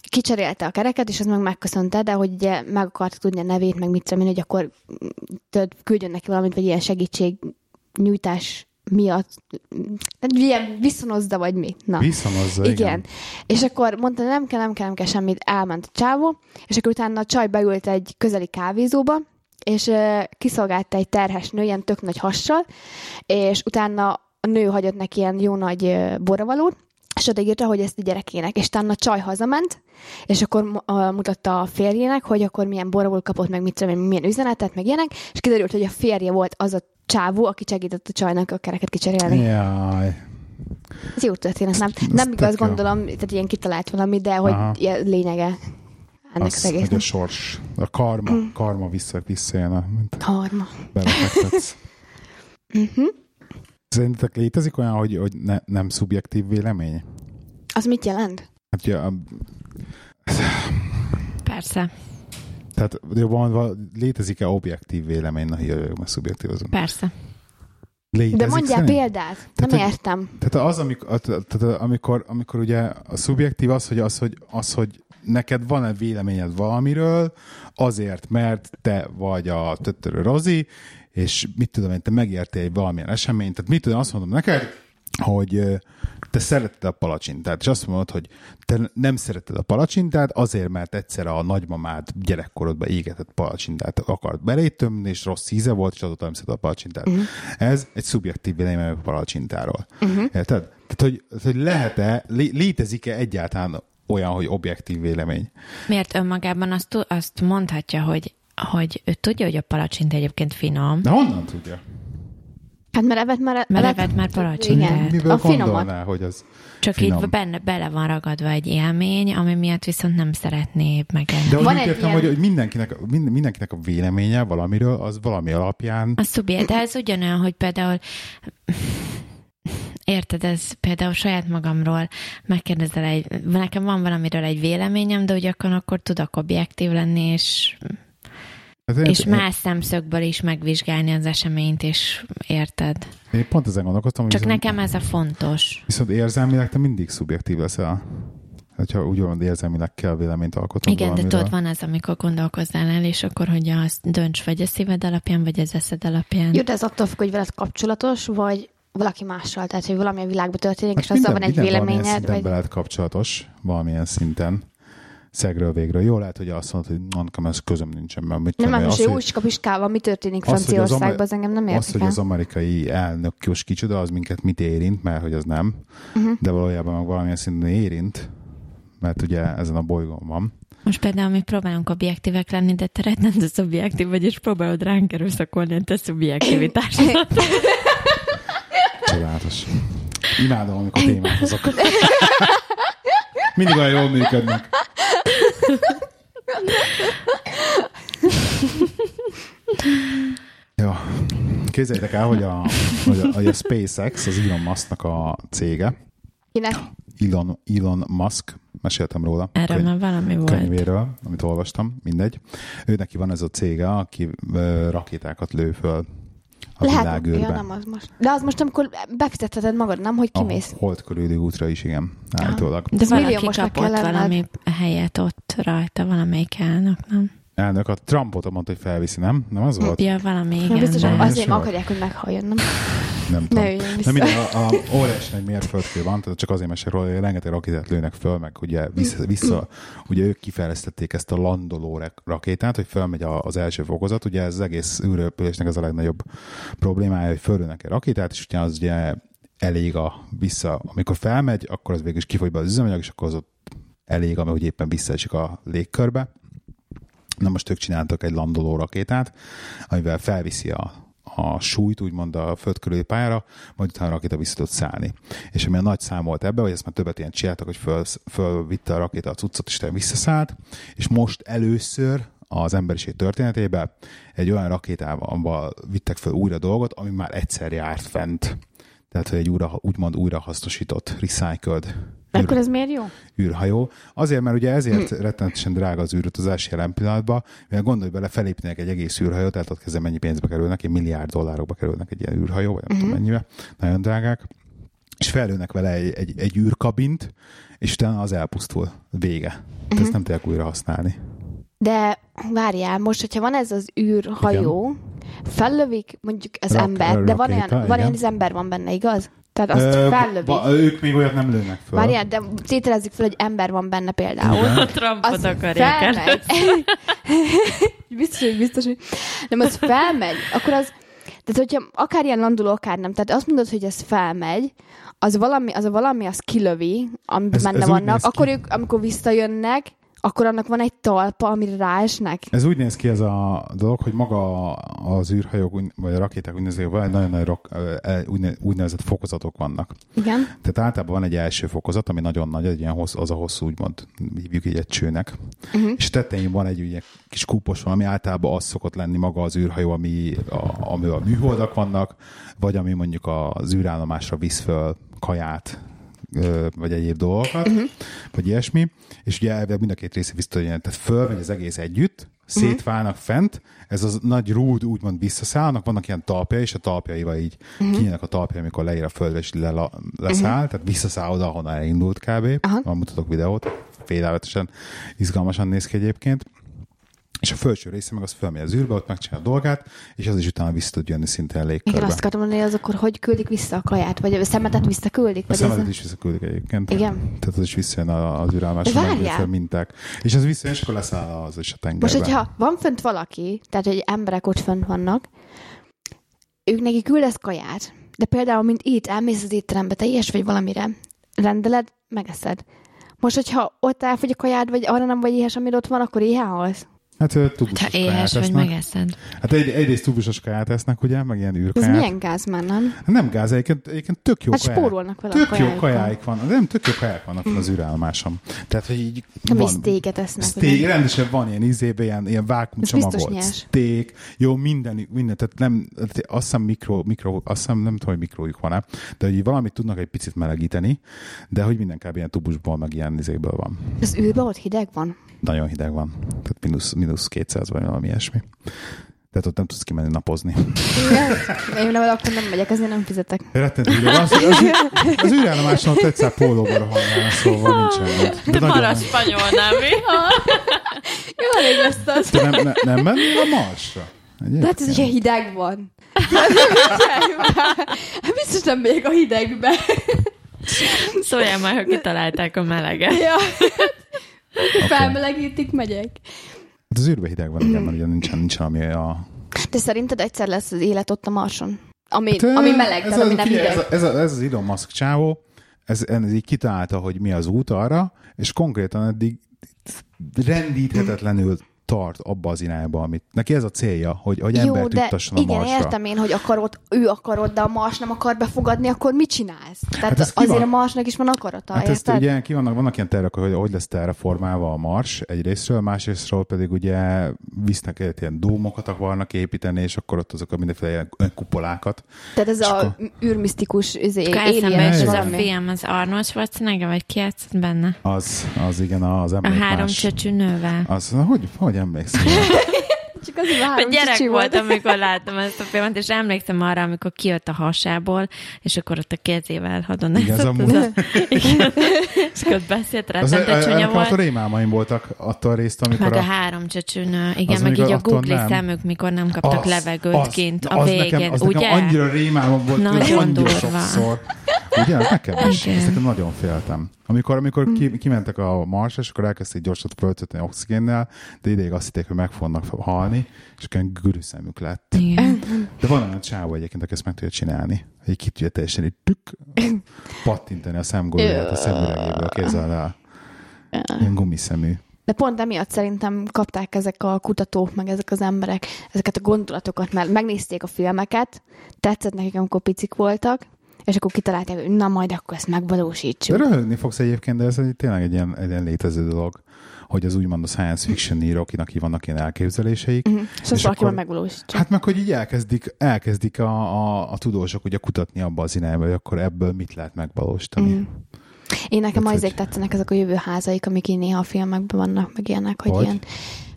Speaker 4: kicserélte a kereket, és az meg megköszönte, de hogy ugye meg akarta tudni a nevét, meg mit tudom én, hogy akkor tudod, küldjön neki valamit, vagy ilyen segítség nyújtás miatt, ilyen viszonozza, vagy mi. Na.
Speaker 1: Viszonozza,
Speaker 4: Igen.
Speaker 1: igen.
Speaker 4: És akkor mondta, nem kell, nem kell, nem kell semmit, elment a csávó, és akkor utána a csaj beült egy közeli kávézóba, és uh, kiszolgálta egy terhes nő, ilyen tök nagy hassal, és utána a nő hagyott neki ilyen jó nagy uh, borravalót, és odaírta, hogy ezt a gyerekének, és utána a csaj hazament, és akkor uh, mutatta a férjének, hogy akkor milyen borravalót kapott, meg mit tudom milyen üzenetet, meg ilyenek, és kiderült, hogy a férje volt az a csávó, aki segített a csajnak a kereket kicserélni.
Speaker 1: Jaj.
Speaker 4: Ez jó történet, nem, nem
Speaker 1: tök
Speaker 4: igaz
Speaker 1: jó.
Speaker 4: gondolom, tehát ilyen kitalált valami, de hogy
Speaker 1: Aha.
Speaker 4: lényege ennek
Speaker 1: Az,
Speaker 4: az
Speaker 1: hogy a
Speaker 4: egésznek.
Speaker 1: sors, a karma, karma vissza, visszajön, mint
Speaker 4: Karma.
Speaker 1: belefektetsz.
Speaker 4: Uh-huh. [laughs]
Speaker 1: Szerintetek létezik olyan, hogy, hogy ne, nem szubjektív vélemény?
Speaker 4: Az mit jelent?
Speaker 1: Hát ugye, a-
Speaker 2: Persze,
Speaker 1: tehát jobban mondva, létezik-e objektív vélemény? Na, hiányok, mert szubjektív azon.
Speaker 2: persze.
Speaker 1: Létezik
Speaker 4: De mondjál
Speaker 1: szerint?
Speaker 4: példát. Nem
Speaker 1: Tehát, hogy-
Speaker 4: értem.
Speaker 1: Tehát az, amikor, tehát amikor, amikor ugye a szubjektív az, hogy, az, hogy, az, hogy neked van-e véleményed valamiről, azért, mert te vagy a töttörő Rozi, és mit tudom én, te megértél egy valamilyen eseményt, tehát mit tudom, azt mondom neked, hogy te szereted a palacsintát, és azt mondod, hogy te nem szereted a palacsintát, azért, mert egyszer a nagymamád gyerekkorodban égetett palacsintát akart belétömni, és rossz íze volt, és azóta nem szereted a palacsintát. Uh-huh. Ez egy szubjektív vélemény a palacsintáról. Uh-huh. Érted? Tehát, hogy, hogy lehet-e, lé- létezik-e egyáltalán olyan, hogy objektív vélemény?
Speaker 2: Miért önmagában azt, azt mondhatja, hogy hogy ő tudja, hogy a palacsint egyébként finom,
Speaker 1: De honnan tudja?
Speaker 4: Hát mert evet már...
Speaker 2: mert evett már palacsintát.
Speaker 4: Igen.
Speaker 1: Miből
Speaker 4: A finomat.
Speaker 1: hogy az
Speaker 2: Csak
Speaker 1: finom?
Speaker 2: itt benne, bele van ragadva egy élmény, ami miatt viszont nem szeretné megenni.
Speaker 1: De
Speaker 4: Van
Speaker 1: úgy
Speaker 4: egy
Speaker 1: értem,
Speaker 4: ilyen-
Speaker 1: hogy, hogy mindenkinek, mind, mindenkinek a véleménye valamiről, az valami alapján
Speaker 2: A szubjekt, de ez ugyanolyan, hogy például Érted, ez például saját magamról megkérdezel egy, nekem van valamiről egy véleményem, de ugyanakkor akkor tudok objektív lenni, és,
Speaker 1: Hát én,
Speaker 2: és
Speaker 1: én,
Speaker 2: más szemszögből is megvizsgálni az eseményt, és érted?
Speaker 1: én pont ezen gondolkoztam, hogy
Speaker 2: Csak
Speaker 1: viszont,
Speaker 2: nekem ez a fontos.
Speaker 1: viszont érzelmileg te mindig szubjektív leszel. Hogyha úgy van, érzelmileg kell véleményt alkotnod
Speaker 2: Igen, de
Speaker 1: valamiről.
Speaker 2: tudod, van az, amikor gondolkozzál el, és akkor, hogy azt dönts vagy a szíved alapján, vagy az eszed alapján.
Speaker 4: Jó, de ez attól függ, hogy veled kapcsolatos, vagy valaki mással, tehát hogy valami a világban történik,
Speaker 1: Hát
Speaker 4: és azzal van egy
Speaker 1: minden valamilyen
Speaker 4: véleményed,
Speaker 1: szinten
Speaker 4: vagy...
Speaker 1: lehet kapcsolatos, valamilyen szinten. Szegről végről. Jó lehet, hogy azt mondod, hogy nekem ez közöm nincsen, mert mit
Speaker 4: Nem, mert
Speaker 1: én,
Speaker 4: most
Speaker 1: az,
Speaker 4: jó is kapiskával, mi történik
Speaker 1: az, az
Speaker 4: Franciaországban,
Speaker 1: amer-
Speaker 4: az engem nem
Speaker 1: Az, hogy
Speaker 4: érdekel.
Speaker 1: az amerikai elnök most kicsoda, az minket mit érint, mert hogy az nem,
Speaker 4: Mhm.
Speaker 1: de valójában meg valamilyen szinten érint, mert ugye ezen a bolygón van.
Speaker 2: Most például mi próbálunk objektívek lenni, de te rettentő szubjektív vagy, és próbálod ránk erőszakolni a te szubjektivitásodat. [coughs]
Speaker 1: Csodálatos. Imádom, amikor témát hozok. [coughs] Mindig olyan jól működnek. [laughs] Jó. Képzeljétek el, hogy a, hogy a, hogy a SpaceX, az Elon Musknak a cége,
Speaker 4: Kinek?
Speaker 1: Elon, Elon Musk, meséltem róla.
Speaker 2: Erről
Speaker 1: könyv-
Speaker 2: már valami volt.
Speaker 1: könyvéről, amit olvastam, mindegy. Ő neki van ez a cége, aki ö, rakétákat lő föl a
Speaker 4: Lehet,
Speaker 1: világűrbe.
Speaker 4: ja, nem az most. De az most, amikor befizetheted magad, nem, hogy kimész.
Speaker 1: A hold körüli útra is, igen, állítólag.
Speaker 2: De valaki kapott valami helyet ott rajta, valamelyik elnök, nem?
Speaker 1: Elnök a Trumpot mondta, hogy felviszi, nem? Nem az volt?
Speaker 2: Ja, valami,
Speaker 4: Nem
Speaker 2: igen.
Speaker 4: biztos, azért akarják, hogy meghalljon, nem?
Speaker 1: Nem
Speaker 4: Ne
Speaker 1: tudom. Na
Speaker 4: vissza.
Speaker 1: minden, a, a óriási nagy mérföldkő van, tehát csak azért mesélek róla, hogy rengeteg rakétát lőnek föl, meg ugye vissza, vissza ugye ők kifejlesztették ezt a landoló rak- rakétát, hogy fölmegy az első fokozat, ugye ez az egész űrrepülésnek az a legnagyobb problémája, hogy fölülnek egy rakétát, és utána az ugye elég a vissza, amikor felmegy, akkor az végül is kifogy be az üzemanyag, és akkor az ott elég, ami hogy éppen visszaesik a légkörbe. Na most ők csináltak egy landoló rakétát, amivel felviszi a, a súlyt, úgymond a föld körüli pályára, majd utána a rakéta vissza tud szállni. És ami a nagy szám volt ebbe, hogy ezt már többet ilyen csináltak, hogy föl, fölvitte a rakéta a cuccot, és visszaszállt, és most először az emberiség történetében egy olyan rakétával vittek föl újra dolgot, ami már egyszer járt fent. Tehát, hogy egy újra, úgymond újrahasznosított, recycled
Speaker 4: De akkor ez miért jó?
Speaker 1: űrhajó. Azért, mert ugye ezért rettenetesen drága az űrutazás jelen pillanatban, mivel gondolj bele, felépítenek egy egész űrhajót, tehát ott kezdve mennyi pénzbe kerülnek, egy milliárd dollárokba kerülnek egy ilyen űrhajó, vagy nem tudom mennyibe, nagyon drágák, és felülnek vele egy, egy, egy űrkabint, és utána az elpusztul. Vége. Tehát ezt nem tudják újra használni.
Speaker 4: De várjál, most, hogyha van ez az űrhajó, fellövik mondjuk az
Speaker 1: Rak-
Speaker 4: ember, de van olyan, van
Speaker 1: igen.
Speaker 4: olyan, az ember van benne, igaz? Tehát azt
Speaker 1: Ö,
Speaker 4: fellövik.
Speaker 1: ba- ők még olyat nem lőnek föl.
Speaker 4: Várjál, de tételezzük fel, hogy ember van benne például.
Speaker 2: A Trumpot akarják el. [laughs]
Speaker 4: felmegy. biztos, hogy biztos, hogy nem, az felmegy, akkor az, tehát hogyha akár ilyen landuló, akár nem, tehát azt mondod, hogy ez felmegy, az valami, az a valami, az kilövi, amiben
Speaker 1: Ez-
Speaker 4: benne
Speaker 1: ez
Speaker 4: vannak,
Speaker 1: néz ki.
Speaker 4: akkor ők, amikor visszajönnek, akkor annak van egy talpa, amire ráesnek.
Speaker 1: Ez úgy néz ki ez a dolog, hogy maga az űrhajók, vagy a rakéták úgynevezett, vagy nagyon nagy ö, úgyne- úgynevezett fokozatok vannak.
Speaker 4: Igen.
Speaker 1: Tehát általában van egy első fokozat, ami nagyon nagy, egy ilyen hossz, az a hosszú, úgymond hívjuk így egy csőnek. Uh-huh. És tetején van egy ugye, kis kúpos valami, általában az szokott lenni maga az űrhajó, ami a, ami a műholdak vannak, vagy ami mondjuk az űrállomásra visz föl kaját, vagy egyéb dolgokat, uh-huh. vagy ilyesmi, és ugye elvileg mind a két része visszatudja, tehát fölmegy az egész együtt, szétválnak fent, ez az nagy rúd úgymond visszaszállnak, vannak ilyen talpja, és a talpjaival így uh-huh. kinyílnak a talpja, amikor leér a földre, és le, leszáll, uh-huh. tehát visszaszáll oda, ahonnan elindult kb.
Speaker 4: Aha.
Speaker 1: Van mutatok videót, félelmetesen izgalmasan néz ki egyébként. És a felső része meg az fölmegy az űrbe, ott megcsinál a dolgát, és az is utána vissza tud jönni szintén
Speaker 4: Igen,
Speaker 1: légkörbe.
Speaker 4: azt akartam mondani, hogy az akkor hogy küldik vissza a kaját, vagy a szemetet visszaküldik?
Speaker 1: A szemetet
Speaker 4: ez
Speaker 1: is visszaküldik egyébként.
Speaker 4: Igen.
Speaker 1: Tehát az is visszajön a- az fel minták. És az visszajön, és akkor leszáll az is a tengerbe.
Speaker 4: Most, hogyha van fönt valaki, tehát hogy emberek ott fönt vannak, ők neki küldesz kaját, de például, mint itt, elmész az étterembe, te ilyes vagy valamire, rendeled, megeszed. Most, hogyha ott elfogy a kajád, vagy arra nem vagy éhes, amire ott van, akkor éhen halsz.
Speaker 1: Hát
Speaker 2: Ha
Speaker 1: tubusos kaját
Speaker 2: éhes vagy, megeszed.
Speaker 1: Hát egy, egyrészt tubusos kaját esznek, ugye, meg ilyen
Speaker 4: Ez
Speaker 1: űrkaját.
Speaker 4: milyen gáz már, nem?
Speaker 1: Nem gáz, egyébként, egyébként tök jó
Speaker 4: Hát
Speaker 1: kaják.
Speaker 4: spórolnak vele a
Speaker 1: Tök jó kajáik van. Nem, tök jó kaják vannak mm. az űrállomásom. Tehát, hogy így
Speaker 4: Ami
Speaker 1: van,
Speaker 4: sztéket esznek.
Speaker 1: Steak,
Speaker 4: ugye?
Speaker 1: rendesen van ilyen izébe, ilyen, ilyen vákum
Speaker 4: Ez
Speaker 1: csomagolt steak, jó, minden, minden, tehát nem, tehát azt hiszem mikro, mikro, azt hiszem nem tudom, hogy mikrójuk van-e, de hogy valamit tudnak egy picit melegíteni, de hogy minden kb. ilyen tubusból, meg ilyen izéből van.
Speaker 4: Az űrben ott hideg van?
Speaker 1: Nagyon hideg van. Tehát mínusz, mínusz 200 vagy valami ilyesmi. Tehát ott nem tudsz kimenni napozni.
Speaker 4: Igen. Én nem, akkor nem megyek, ezért nem fizetek.
Speaker 1: Rettentő hideg. Az, az, az, űrállomáson ott egyszer pólóban rohanjál, szóval nincsen gond. De nagyon
Speaker 2: Mara spanyol, nem mi?
Speaker 4: Jó, elég lesz az.
Speaker 1: Te nem, ne, nem mennél a Marsra?
Speaker 4: De hát ez ugye hideg van. Hát Biztos nem megyek a hidegbe.
Speaker 2: Szóljál már, ha kitalálták a meleget.
Speaker 4: Ja. Felmelegítik, megyek.
Speaker 1: Hát az űrbe hideg van, igen, mert ugye nincsen, nincsen ami a...
Speaker 4: De szerinted egyszer lesz az élet ott a Marson? Ami,
Speaker 1: Hát,
Speaker 4: ami meleg,
Speaker 1: ez,
Speaker 4: tehát ami nem hideg.
Speaker 1: ez, a- ez, a- ez az Elon Musk csávó, ez, ez így kitalálta, hogy mi az út arra, és konkrétan eddig rendíthetetlenül tart abba az irányba, amit neki ez a célja, hogy, hogy
Speaker 4: Jó,
Speaker 1: embert
Speaker 4: de
Speaker 1: juttasson a
Speaker 4: igen,
Speaker 1: Marsra.
Speaker 4: értem én, hogy akarod, ő akarod, de a Mars nem akar befogadni, akkor mit csinálsz? Tehát
Speaker 1: Hát
Speaker 4: azért
Speaker 1: van?
Speaker 4: a Marsnak is van akarata,
Speaker 1: Hát ezt
Speaker 4: érted?
Speaker 1: ugye ki vannak, vannak ilyen tervek, hogy hogy lesz terraformálva a Mars egyrésztről, másrésztről pedig ugye visznek egy ilyen dómokat akarnak építeni, és akkor ott azok a mindenféle ilyen kupolákat.
Speaker 4: Tehát ez a
Speaker 1: akkor-
Speaker 4: űrmisztikus izé,
Speaker 2: eszembe ez a film, az Arnold Schwarzenegger, vagy ki játszott benne?
Speaker 1: Az, az igen, az
Speaker 2: A
Speaker 1: emlék
Speaker 2: három
Speaker 1: más.
Speaker 2: csöcsű nővel.
Speaker 1: Az, hogy, hogy Max. [laughs]
Speaker 4: Csak azért
Speaker 2: A
Speaker 4: három
Speaker 2: gyerek volt, amikor láttam ezt a filmet, és emlékszem arra, amikor kijött a hasából, és akkor ott a kezével
Speaker 1: Igen, ez a
Speaker 2: hadonázott. az a- Igen. És akkor beszélt,
Speaker 1: Az,
Speaker 2: rettentő csúnya
Speaker 1: ennek a
Speaker 2: volt.
Speaker 1: rémálmaim voltak attól részt, amikor
Speaker 2: Meg a
Speaker 1: a...
Speaker 2: három csöcsőnő, igen,
Speaker 1: Az,
Speaker 2: meg így a googli
Speaker 1: nem.
Speaker 2: szemük, mikor nem kaptak
Speaker 1: Az-
Speaker 2: levegőt
Speaker 1: az-
Speaker 2: kint
Speaker 1: de
Speaker 2: a
Speaker 1: az
Speaker 2: végén,
Speaker 1: nekem, az
Speaker 2: ugye?
Speaker 1: Nekem annyira rémálom volt,
Speaker 2: Nagyon durva.
Speaker 1: sokszor. Ugye? Az Nekem is. Nekem nagyon féltem. Amikor, amikor ki, kimentek a Marsra, és akkor elkezdték gyorsat föltölteni oxigénnel, de ideig azt hitték, hogy meg fognak halni, és akkor ilyen gürű szemük lett.
Speaker 2: Igen.
Speaker 1: De van olyan csávó egyébként, aki ezt meg tudja csinálni. Hogy ki tudja teljesen így tük, pattintani a szemgólyát a szemüregéből, képzeld el. Ilyen gumiszemű.
Speaker 4: De pont emiatt szerintem kapták ezek a kutatók, meg ezek az emberek ezeket a gondolatokat, mert megnézték a filmeket, tetszett nekik, amikor picik voltak, és akkor kitalálták, hogy na majd akkor ezt
Speaker 1: De
Speaker 4: megvalósítsuk.
Speaker 1: röhögni fogsz egyébként, de ez egy, tényleg egy ilyen, egy ilyen létező dolog, hogy az úgymond a science fiction írók, akinek vannak ilyen elképzeléseik.
Speaker 4: Mhm. És
Speaker 1: És
Speaker 4: azt valaki megvalósítsa.
Speaker 1: Hát meg, hogy így elkezdik, elkezdik a, a, a tudósok ugye kutatni abba az irányba, hogy akkor ebből mit lehet megvalósítani.
Speaker 4: Mhm. Én nekem
Speaker 1: Hát,
Speaker 4: azért
Speaker 1: hogy-
Speaker 4: tetszenek ezek a jövőházaik, amik így néha a filmekben vannak, meg ilyenek, hogy,
Speaker 1: Hogy?
Speaker 4: ilyen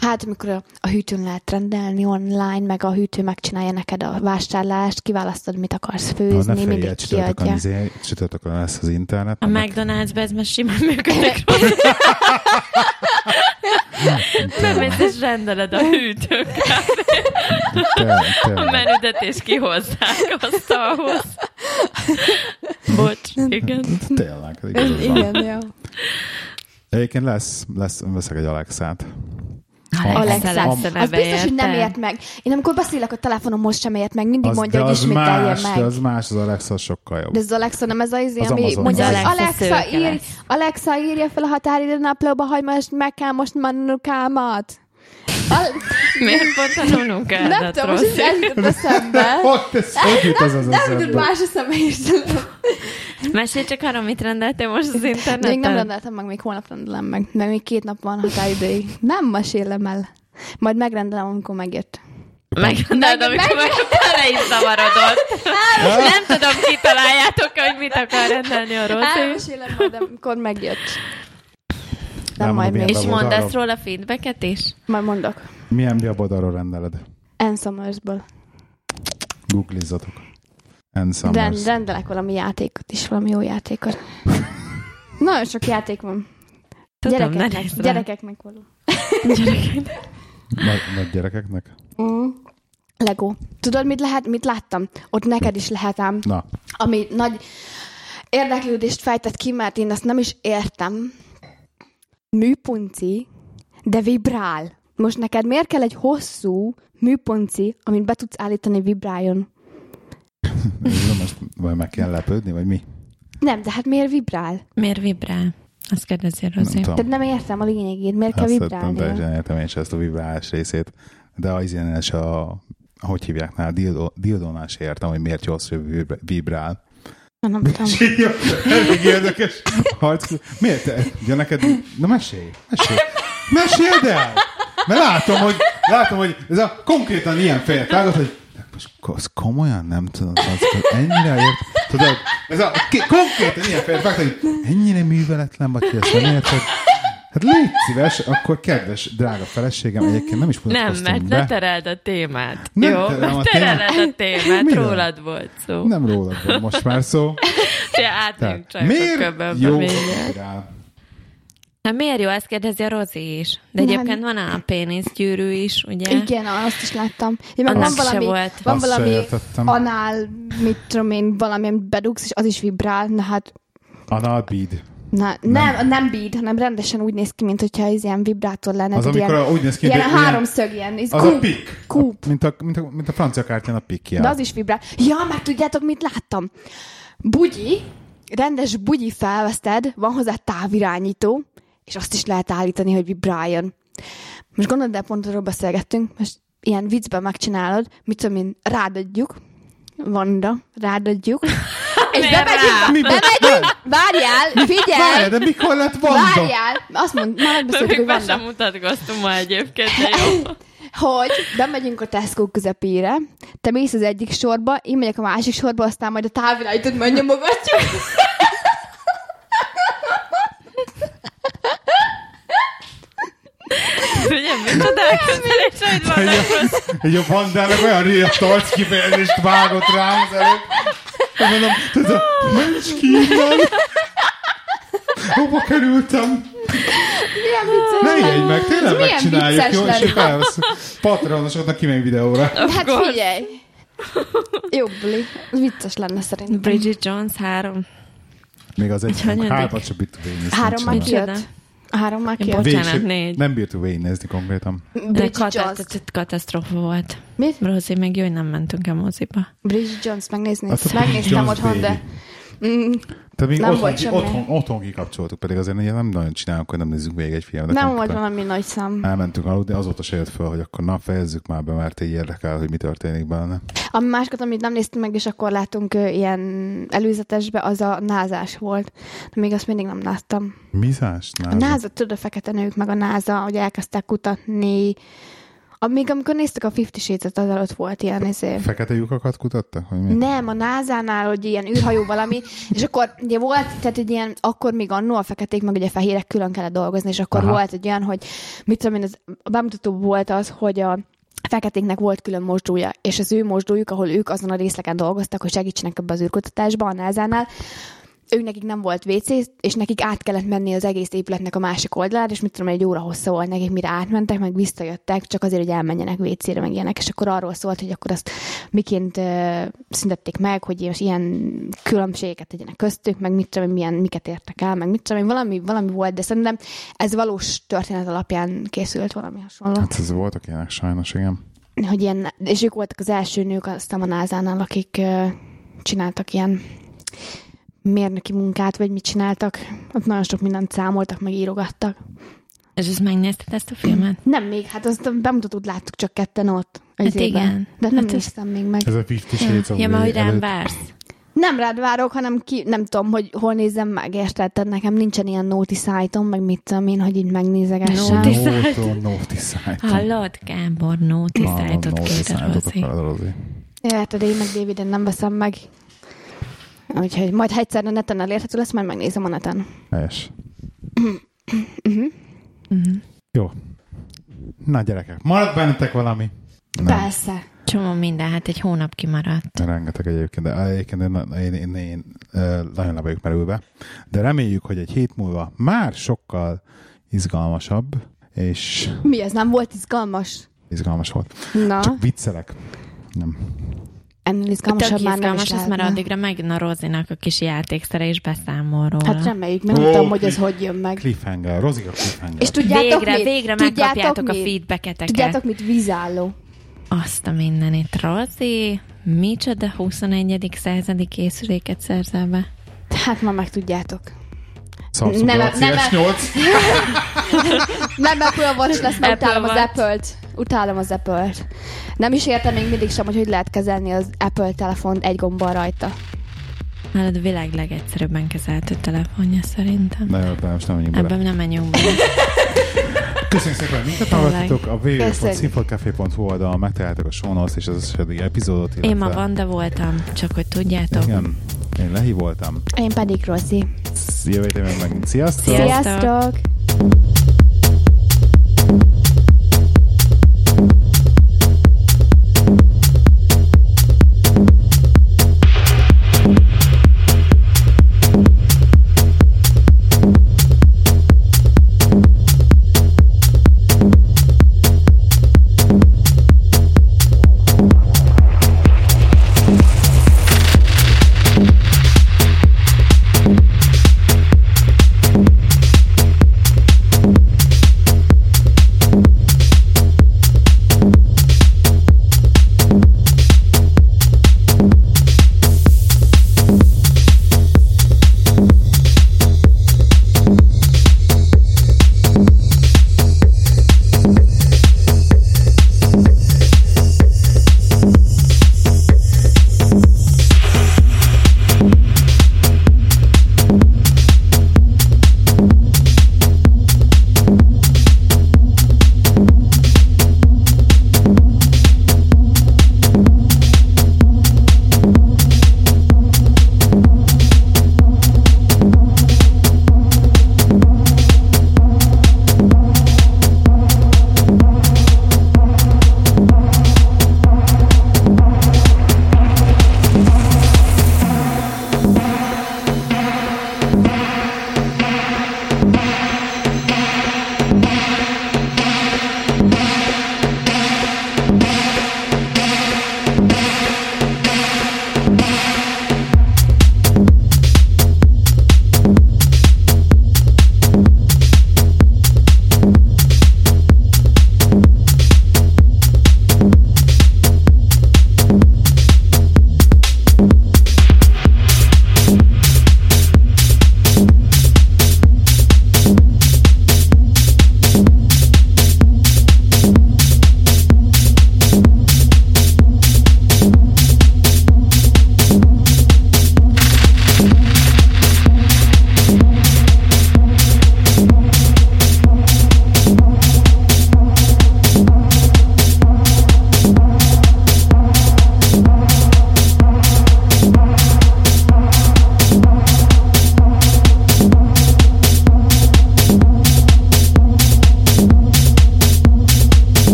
Speaker 4: Hát, amikor a, a hűtőn lehet rendelni online, meg a hűtő megcsinálja neked a vásárlást, kiválasztod, mit akarsz főzni,
Speaker 1: ne
Speaker 4: mindig kiadja.
Speaker 1: izé, csütörtökön lesz az internet.
Speaker 2: A
Speaker 1: annak-
Speaker 2: McDonald'sbe ez már simán [laughs] működik. Bemész és rendeled a hűtőkkel
Speaker 1: Te-
Speaker 2: a menüdet, és kihozzák asztalhoz. Bocs, igen.
Speaker 1: Tényleg, igazad.
Speaker 4: Igen, ja.
Speaker 1: Egyébként lesz, lesz, veszek egy Alexát.
Speaker 2: Alexa lesz a
Speaker 4: Az biztos, hogy nem ért meg. Én amikor beszélek a telefonomhoz sem ért meg, mindig
Speaker 1: Az,
Speaker 4: mondja, hogy ismételje
Speaker 1: más,
Speaker 4: meg.
Speaker 1: de az más, az Alexa sokkal jobb.
Speaker 4: De ez az Alexa nem ez az izé,
Speaker 1: Az
Speaker 4: ami
Speaker 1: Amazon.
Speaker 4: mondja,
Speaker 2: Alexa
Speaker 4: Alexa, ír. Alexa írja fel a határidő naplóba, hogy most meg kell most manukámat. Al-
Speaker 2: Miért pont a
Speaker 4: nem
Speaker 2: nunukádat
Speaker 4: tudom, most
Speaker 2: rossz?
Speaker 4: ez jutott eszembe. [laughs]
Speaker 1: Ez, hogy jut az az
Speaker 4: Nem jutott más eszembe is.
Speaker 2: Mesélj csak arra, mit rendeltél most az interneten.
Speaker 4: Még nem rendeltem meg, még holnap rendelem meg, mert még két nap van határidőig. Nem mesélem el. Majd megrendelem, amikor megjött.
Speaker 2: Megrendeled,
Speaker 4: Meg-
Speaker 2: amikor
Speaker 4: meg-
Speaker 2: meg bele is zavarodott. nem tudom, kitaláljátok hogy mit akar rendelni a Rozi.
Speaker 4: Elmesélem majd, amikor megjött. Nem, majd még.
Speaker 2: És mondasz róla feedbacket is?
Speaker 4: Majd mondok.
Speaker 1: Milyen weboldalról rendeled?
Speaker 4: Ann Summersből.
Speaker 1: Googlizzatok. Ann
Speaker 4: Rend, rendelek valami játékot is, valami jó játékot. [laughs] Nagyon sok játék van.
Speaker 2: Tudom, ne
Speaker 4: gyerekeknek, gyerekeknek való. [laughs]
Speaker 1: Nagy, nagy gyerekeknek?
Speaker 4: Mm. Lego. Tudod, mit lehet, mit láttam? Ott neked is lehet ám,
Speaker 1: Na,
Speaker 4: ami nagy érdeklődést fejtett ki, mert én ezt nem is értem. Műpunci, de vibrál. Most neked miért kell egy hosszú műpunci, amit be tudsz állítani, vibráljon?
Speaker 1: most vagy meg kell lepődni, vagy mi?
Speaker 4: Nem, de hát miért vibrál?
Speaker 2: Miért vibrál? Azt kérdezi
Speaker 1: Nem
Speaker 2: Rozi.
Speaker 1: tudom.
Speaker 4: Tehát nem értem a lényegét. Miért kell
Speaker 1: Azt nem
Speaker 4: vibrálni?
Speaker 1: teljesen értem én is ezt a vibrálás részét. De az ilyen és a hogy hívják nál, dildo, dildónál se értem, hogy miért jó, hogy vibr- vibrál.
Speaker 4: Nem tudom.
Speaker 1: Elég érdekes harc. Miért te? Ja, neked... Na mesélj, mesélj. Meséld el! Mert látom, hogy, látom, hogy ez a konkrétan ilyen fejet vágott, hogy most az komolyan nem tudom, az, ennyire ért, tudod, ez a konkrétan ilyen fejet vágott, hogy ennyire műveletlen vagy, hogy ezt nem érted. Hát légy szíves, akkor kedves, drága feleségem, egyébként nem is
Speaker 2: Nem, mert
Speaker 1: be.
Speaker 2: ne tereld a témát.
Speaker 1: Nem
Speaker 2: Jó,
Speaker 1: terelem a
Speaker 2: tereled a témát,
Speaker 1: Miről?
Speaker 2: rólad volt szó.
Speaker 1: Nem rólad van most már szó. [laughs]
Speaker 2: Ja,
Speaker 1: Tehát,
Speaker 2: csak a
Speaker 1: miért
Speaker 2: köbönbe
Speaker 1: jó
Speaker 2: mindjárt.
Speaker 1: vibrál?
Speaker 2: Hát miért jó, ezt kérdezi a Rozi is. De
Speaker 4: Nem.
Speaker 2: egyébként van a péniszgyűrű is, ugye?
Speaker 4: Igen, azt is láttam. Ja, meg
Speaker 2: Annak
Speaker 4: van valami,
Speaker 2: volt.
Speaker 4: van
Speaker 1: Azt
Speaker 4: valami anál, mit tudom én, valamilyen bedugsz, és az is vibrál. Na hát,
Speaker 1: Anal bead.
Speaker 4: Na, nem, nem bead, hanem rendesen úgy néz ki, mint hogyha ez ilyen vibrátor lenne.
Speaker 1: Az, amikor
Speaker 4: ilyen,
Speaker 1: úgy néz ki,
Speaker 4: ilyen
Speaker 1: ilyen-
Speaker 4: háromszög, ilyen, ez
Speaker 1: Az
Speaker 4: kúp,
Speaker 1: a pik.
Speaker 4: kúp.
Speaker 1: Mint a, mint a, mint a francia kártyán a pikja.
Speaker 4: De az is vibrál. Ja, meg tudjátok, mit láttam? Bugyi, rendes bugyi felveszted, van hozzá távirányító, és azt is lehet állítani, hogy vibráljon. Most gondolod, de pont arról beszélgettünk, most ilyen viccben megcsinálod, mit tudom én, rádadjuk, Vanda, rádadjuk, és bemegyünk?
Speaker 1: Mi-
Speaker 4: bemegyünk, várjál,
Speaker 1: Várj,
Speaker 4: figyelj,
Speaker 1: de mikor lett Vanda?
Speaker 4: várjál, azt mond, már megbeszéltük, hogy
Speaker 2: be sem
Speaker 4: Vanda,
Speaker 2: mutatkoztunk ma egyébként, de jó. [laughs]
Speaker 4: hogy bemegyünk a Tesco közepére, te mész az egyik sorba, én megyek a másik sorba, aztán majd a távirányítót majd nyomogatjuk.
Speaker 2: Ugye, micsoda elképzelés, hogy van
Speaker 1: Egy, a Vandának olyan riadt arc kifejezést vágott rám az előtt. Mondom, tudod, mencs ki innen. Hova kerültem?
Speaker 4: Milyen vicces
Speaker 1: Ne ijedj meg, tényleg
Speaker 4: milyen
Speaker 1: megcsináljuk, jó? És
Speaker 4: lenne.
Speaker 1: felvesz. Patronosoknak kimegy videóra.
Speaker 4: Hát figyelj. Jó, Bli. Vicces lenne szerintem.
Speaker 2: Bridget Jones három.
Speaker 1: Még az egy
Speaker 2: hanyadik?
Speaker 1: hármat sem végignézni.
Speaker 4: Három már
Speaker 1: Micsoda.
Speaker 4: Három már
Speaker 1: Végig
Speaker 2: Bocsánat, négy.
Speaker 1: Nem bírtuk végignézni konkrétan.
Speaker 4: Bridget Jones.
Speaker 2: katasztrófa volt.
Speaker 4: Mit?
Speaker 2: Rozi, meg jó, hogy nem mentünk el moziba.
Speaker 4: Bridget Jones megnézni.
Speaker 1: A
Speaker 4: Megnéztem otthon, de... Mm,
Speaker 1: Tehát még
Speaker 4: Nem
Speaker 1: otthon,
Speaker 4: volt semmi.
Speaker 1: otthon, otthon kikapcsoltuk, pedig azért ugye nem nagyon csinálunk, hogy nem nézzük végig egy filmet.
Speaker 4: nem volt valami nagy szám.
Speaker 1: Elmentünk aludni, azóta se jött föl, hogy akkor na, fejezzük már be, mert így érdekel, hogy mi történik benne.
Speaker 4: A másikat, amit nem néztünk meg, és akkor látunk ilyen előzetesbe, az a názás volt. De még azt mindig nem láttam.
Speaker 1: Mizás?
Speaker 4: A náza, tudod, a fekete nők, meg a náza, hogy elkezdtek kutatni. A, még amikor néztük a Fifty Shades-et, az előtt volt ilyen izé.
Speaker 1: Fekete lyukakat kutattak? Hogy mi?
Speaker 4: Nem, a názánál, hogy ilyen űrhajó valami, [laughs] és akkor ugye volt, tehát egy ilyen, akkor még annó a feketék, meg ugye a fehérek külön kellett dolgozni, és akkor
Speaker 1: Aha.
Speaker 4: Volt egy olyan, hogy mit tudom én, az, a bemutató volt az, hogy a feketéknek volt külön mosdója, és az ő mosdójuk, ahol ők azon a részleken dolgoztak, hogy segítsenek ebbe az űrkutatásba a názánál, ők nekik nem volt WC, és nekik át kellett menni az egész épületnek a másik oldalára, és mit tudom, egy óra hossza volt nekik, mire átmentek, meg visszajöttek, csak azért, hogy elmenjenek WC-re, meg ilyenek, és akkor arról szólt, hogy akkor azt miként uh, szüntették meg, hogy most ilyen különbségeket tegyenek köztük, meg mit tudom, milyen, miket értek el, meg mit tudom, valami, valami volt, de szerintem ez valós történet alapján készült valami hasonló.
Speaker 1: Hát ez voltak ilyenek sajnos, igen.
Speaker 4: Hogy ilyen, és ők voltak az első nők a názánál, akik uh, csináltak ilyen mérnöki munkát, vagy mit csináltak. Ott nagyon sok mindent számoltak, meg írogattak.
Speaker 2: És ezt megnézted ezt a filmet?
Speaker 4: Nem még, hát azt a bemutatót láttuk csak ketten ott. az
Speaker 2: Hát
Speaker 4: évben.
Speaker 2: igen.
Speaker 4: De nem
Speaker 2: Hát
Speaker 4: hát
Speaker 2: ez-
Speaker 4: néztem még meg.
Speaker 1: Ez a Fifty Shades of
Speaker 2: Ja, mert hogy rám vársz.
Speaker 4: Nem rád várok, hanem ki, nem tudom, hogy hol nézem meg, érted? Tehát nekem nincsen ilyen nóti szájtom, meg mit tudom én, hogy így megnézegessem.
Speaker 2: Nóti
Speaker 4: No.
Speaker 2: szájt.
Speaker 1: Nóton, Nóti szájton.
Speaker 2: Hallod, Gábor, nóti szájtot
Speaker 1: Nóti
Speaker 2: kér a
Speaker 1: szájtot
Speaker 2: Rozi.
Speaker 1: akarod, Rozi.
Speaker 4: Érted, én meg Daviden nem veszem meg. Úgyhogy majd ha egyszer a neten elérhető lesz, majd megnézem a neten.
Speaker 1: Helyes.
Speaker 2: Mhm.
Speaker 1: Jó. Na gyerekek, maradt bennetek valami? Nem.
Speaker 4: Persze.
Speaker 2: Csomó minden, hát egy hónap kimaradt.
Speaker 1: Rengeteg egyébként, de egyébként én, én, én, én nagyon le vagyok merülve. De reméljük, hogy egy hét múlva már sokkal izgalmasabb, és
Speaker 4: Mi ez? Nem volt izgalmas?
Speaker 1: izgalmas volt.
Speaker 4: Na,
Speaker 1: Csak viccelek. Nem.
Speaker 4: Ennél
Speaker 2: Tök
Speaker 4: izgalmasabb már nem is
Speaker 2: már
Speaker 4: lehetne.
Speaker 2: addigra megjön a Rozinak a kis játékszere, és beszámol róla.
Speaker 4: Hát reméljük, mert
Speaker 1: Ó,
Speaker 4: tudom, hogy ez hogy jön meg.
Speaker 1: Cliffhanger, Rozika Cliffhanger.
Speaker 4: És tudjátok
Speaker 2: végre,
Speaker 4: mit?
Speaker 2: végre
Speaker 4: Tudjátok
Speaker 2: megkapjátok a
Speaker 4: mit?
Speaker 2: feedbacketeket.
Speaker 4: Tudjátok mit? Vízálló.
Speaker 2: Azt a mindenit. Rozi, micsoda 21. századi készüléket szerzel be?
Speaker 4: Hát ma meg tudjátok.
Speaker 1: Samsung
Speaker 4: Nem,
Speaker 1: Galaxy
Speaker 4: nem,
Speaker 1: S8.
Speaker 4: Nem Apple Watch lesz, mert utálom az. Apple-t. Utálom az Apple-t. Nem is értem még mindig sem, hogy hogy lehet kezelni az Apple telefont egy gombbal rajta.
Speaker 2: Hallod, a világ legegyszerűbben kezeltő telefonja szerintem.
Speaker 1: Na jó, de most nem menjünk bele.
Speaker 2: Ebben nem menjünk bele. [laughs]
Speaker 1: Köszönjük szépen, hogy minket hallgattatok. A www.színfoldcafé.hu oldalon megtaláltok a notes és az összes epizódot. Illetve...
Speaker 2: Én ma Vanda voltam, csak hogy tudjátok.
Speaker 1: Igen, én Lehi voltam.
Speaker 4: Én pedig Rossi.
Speaker 1: Jövő meg megint. Sziasztok!
Speaker 2: Sziasztok!
Speaker 4: Sziasztok!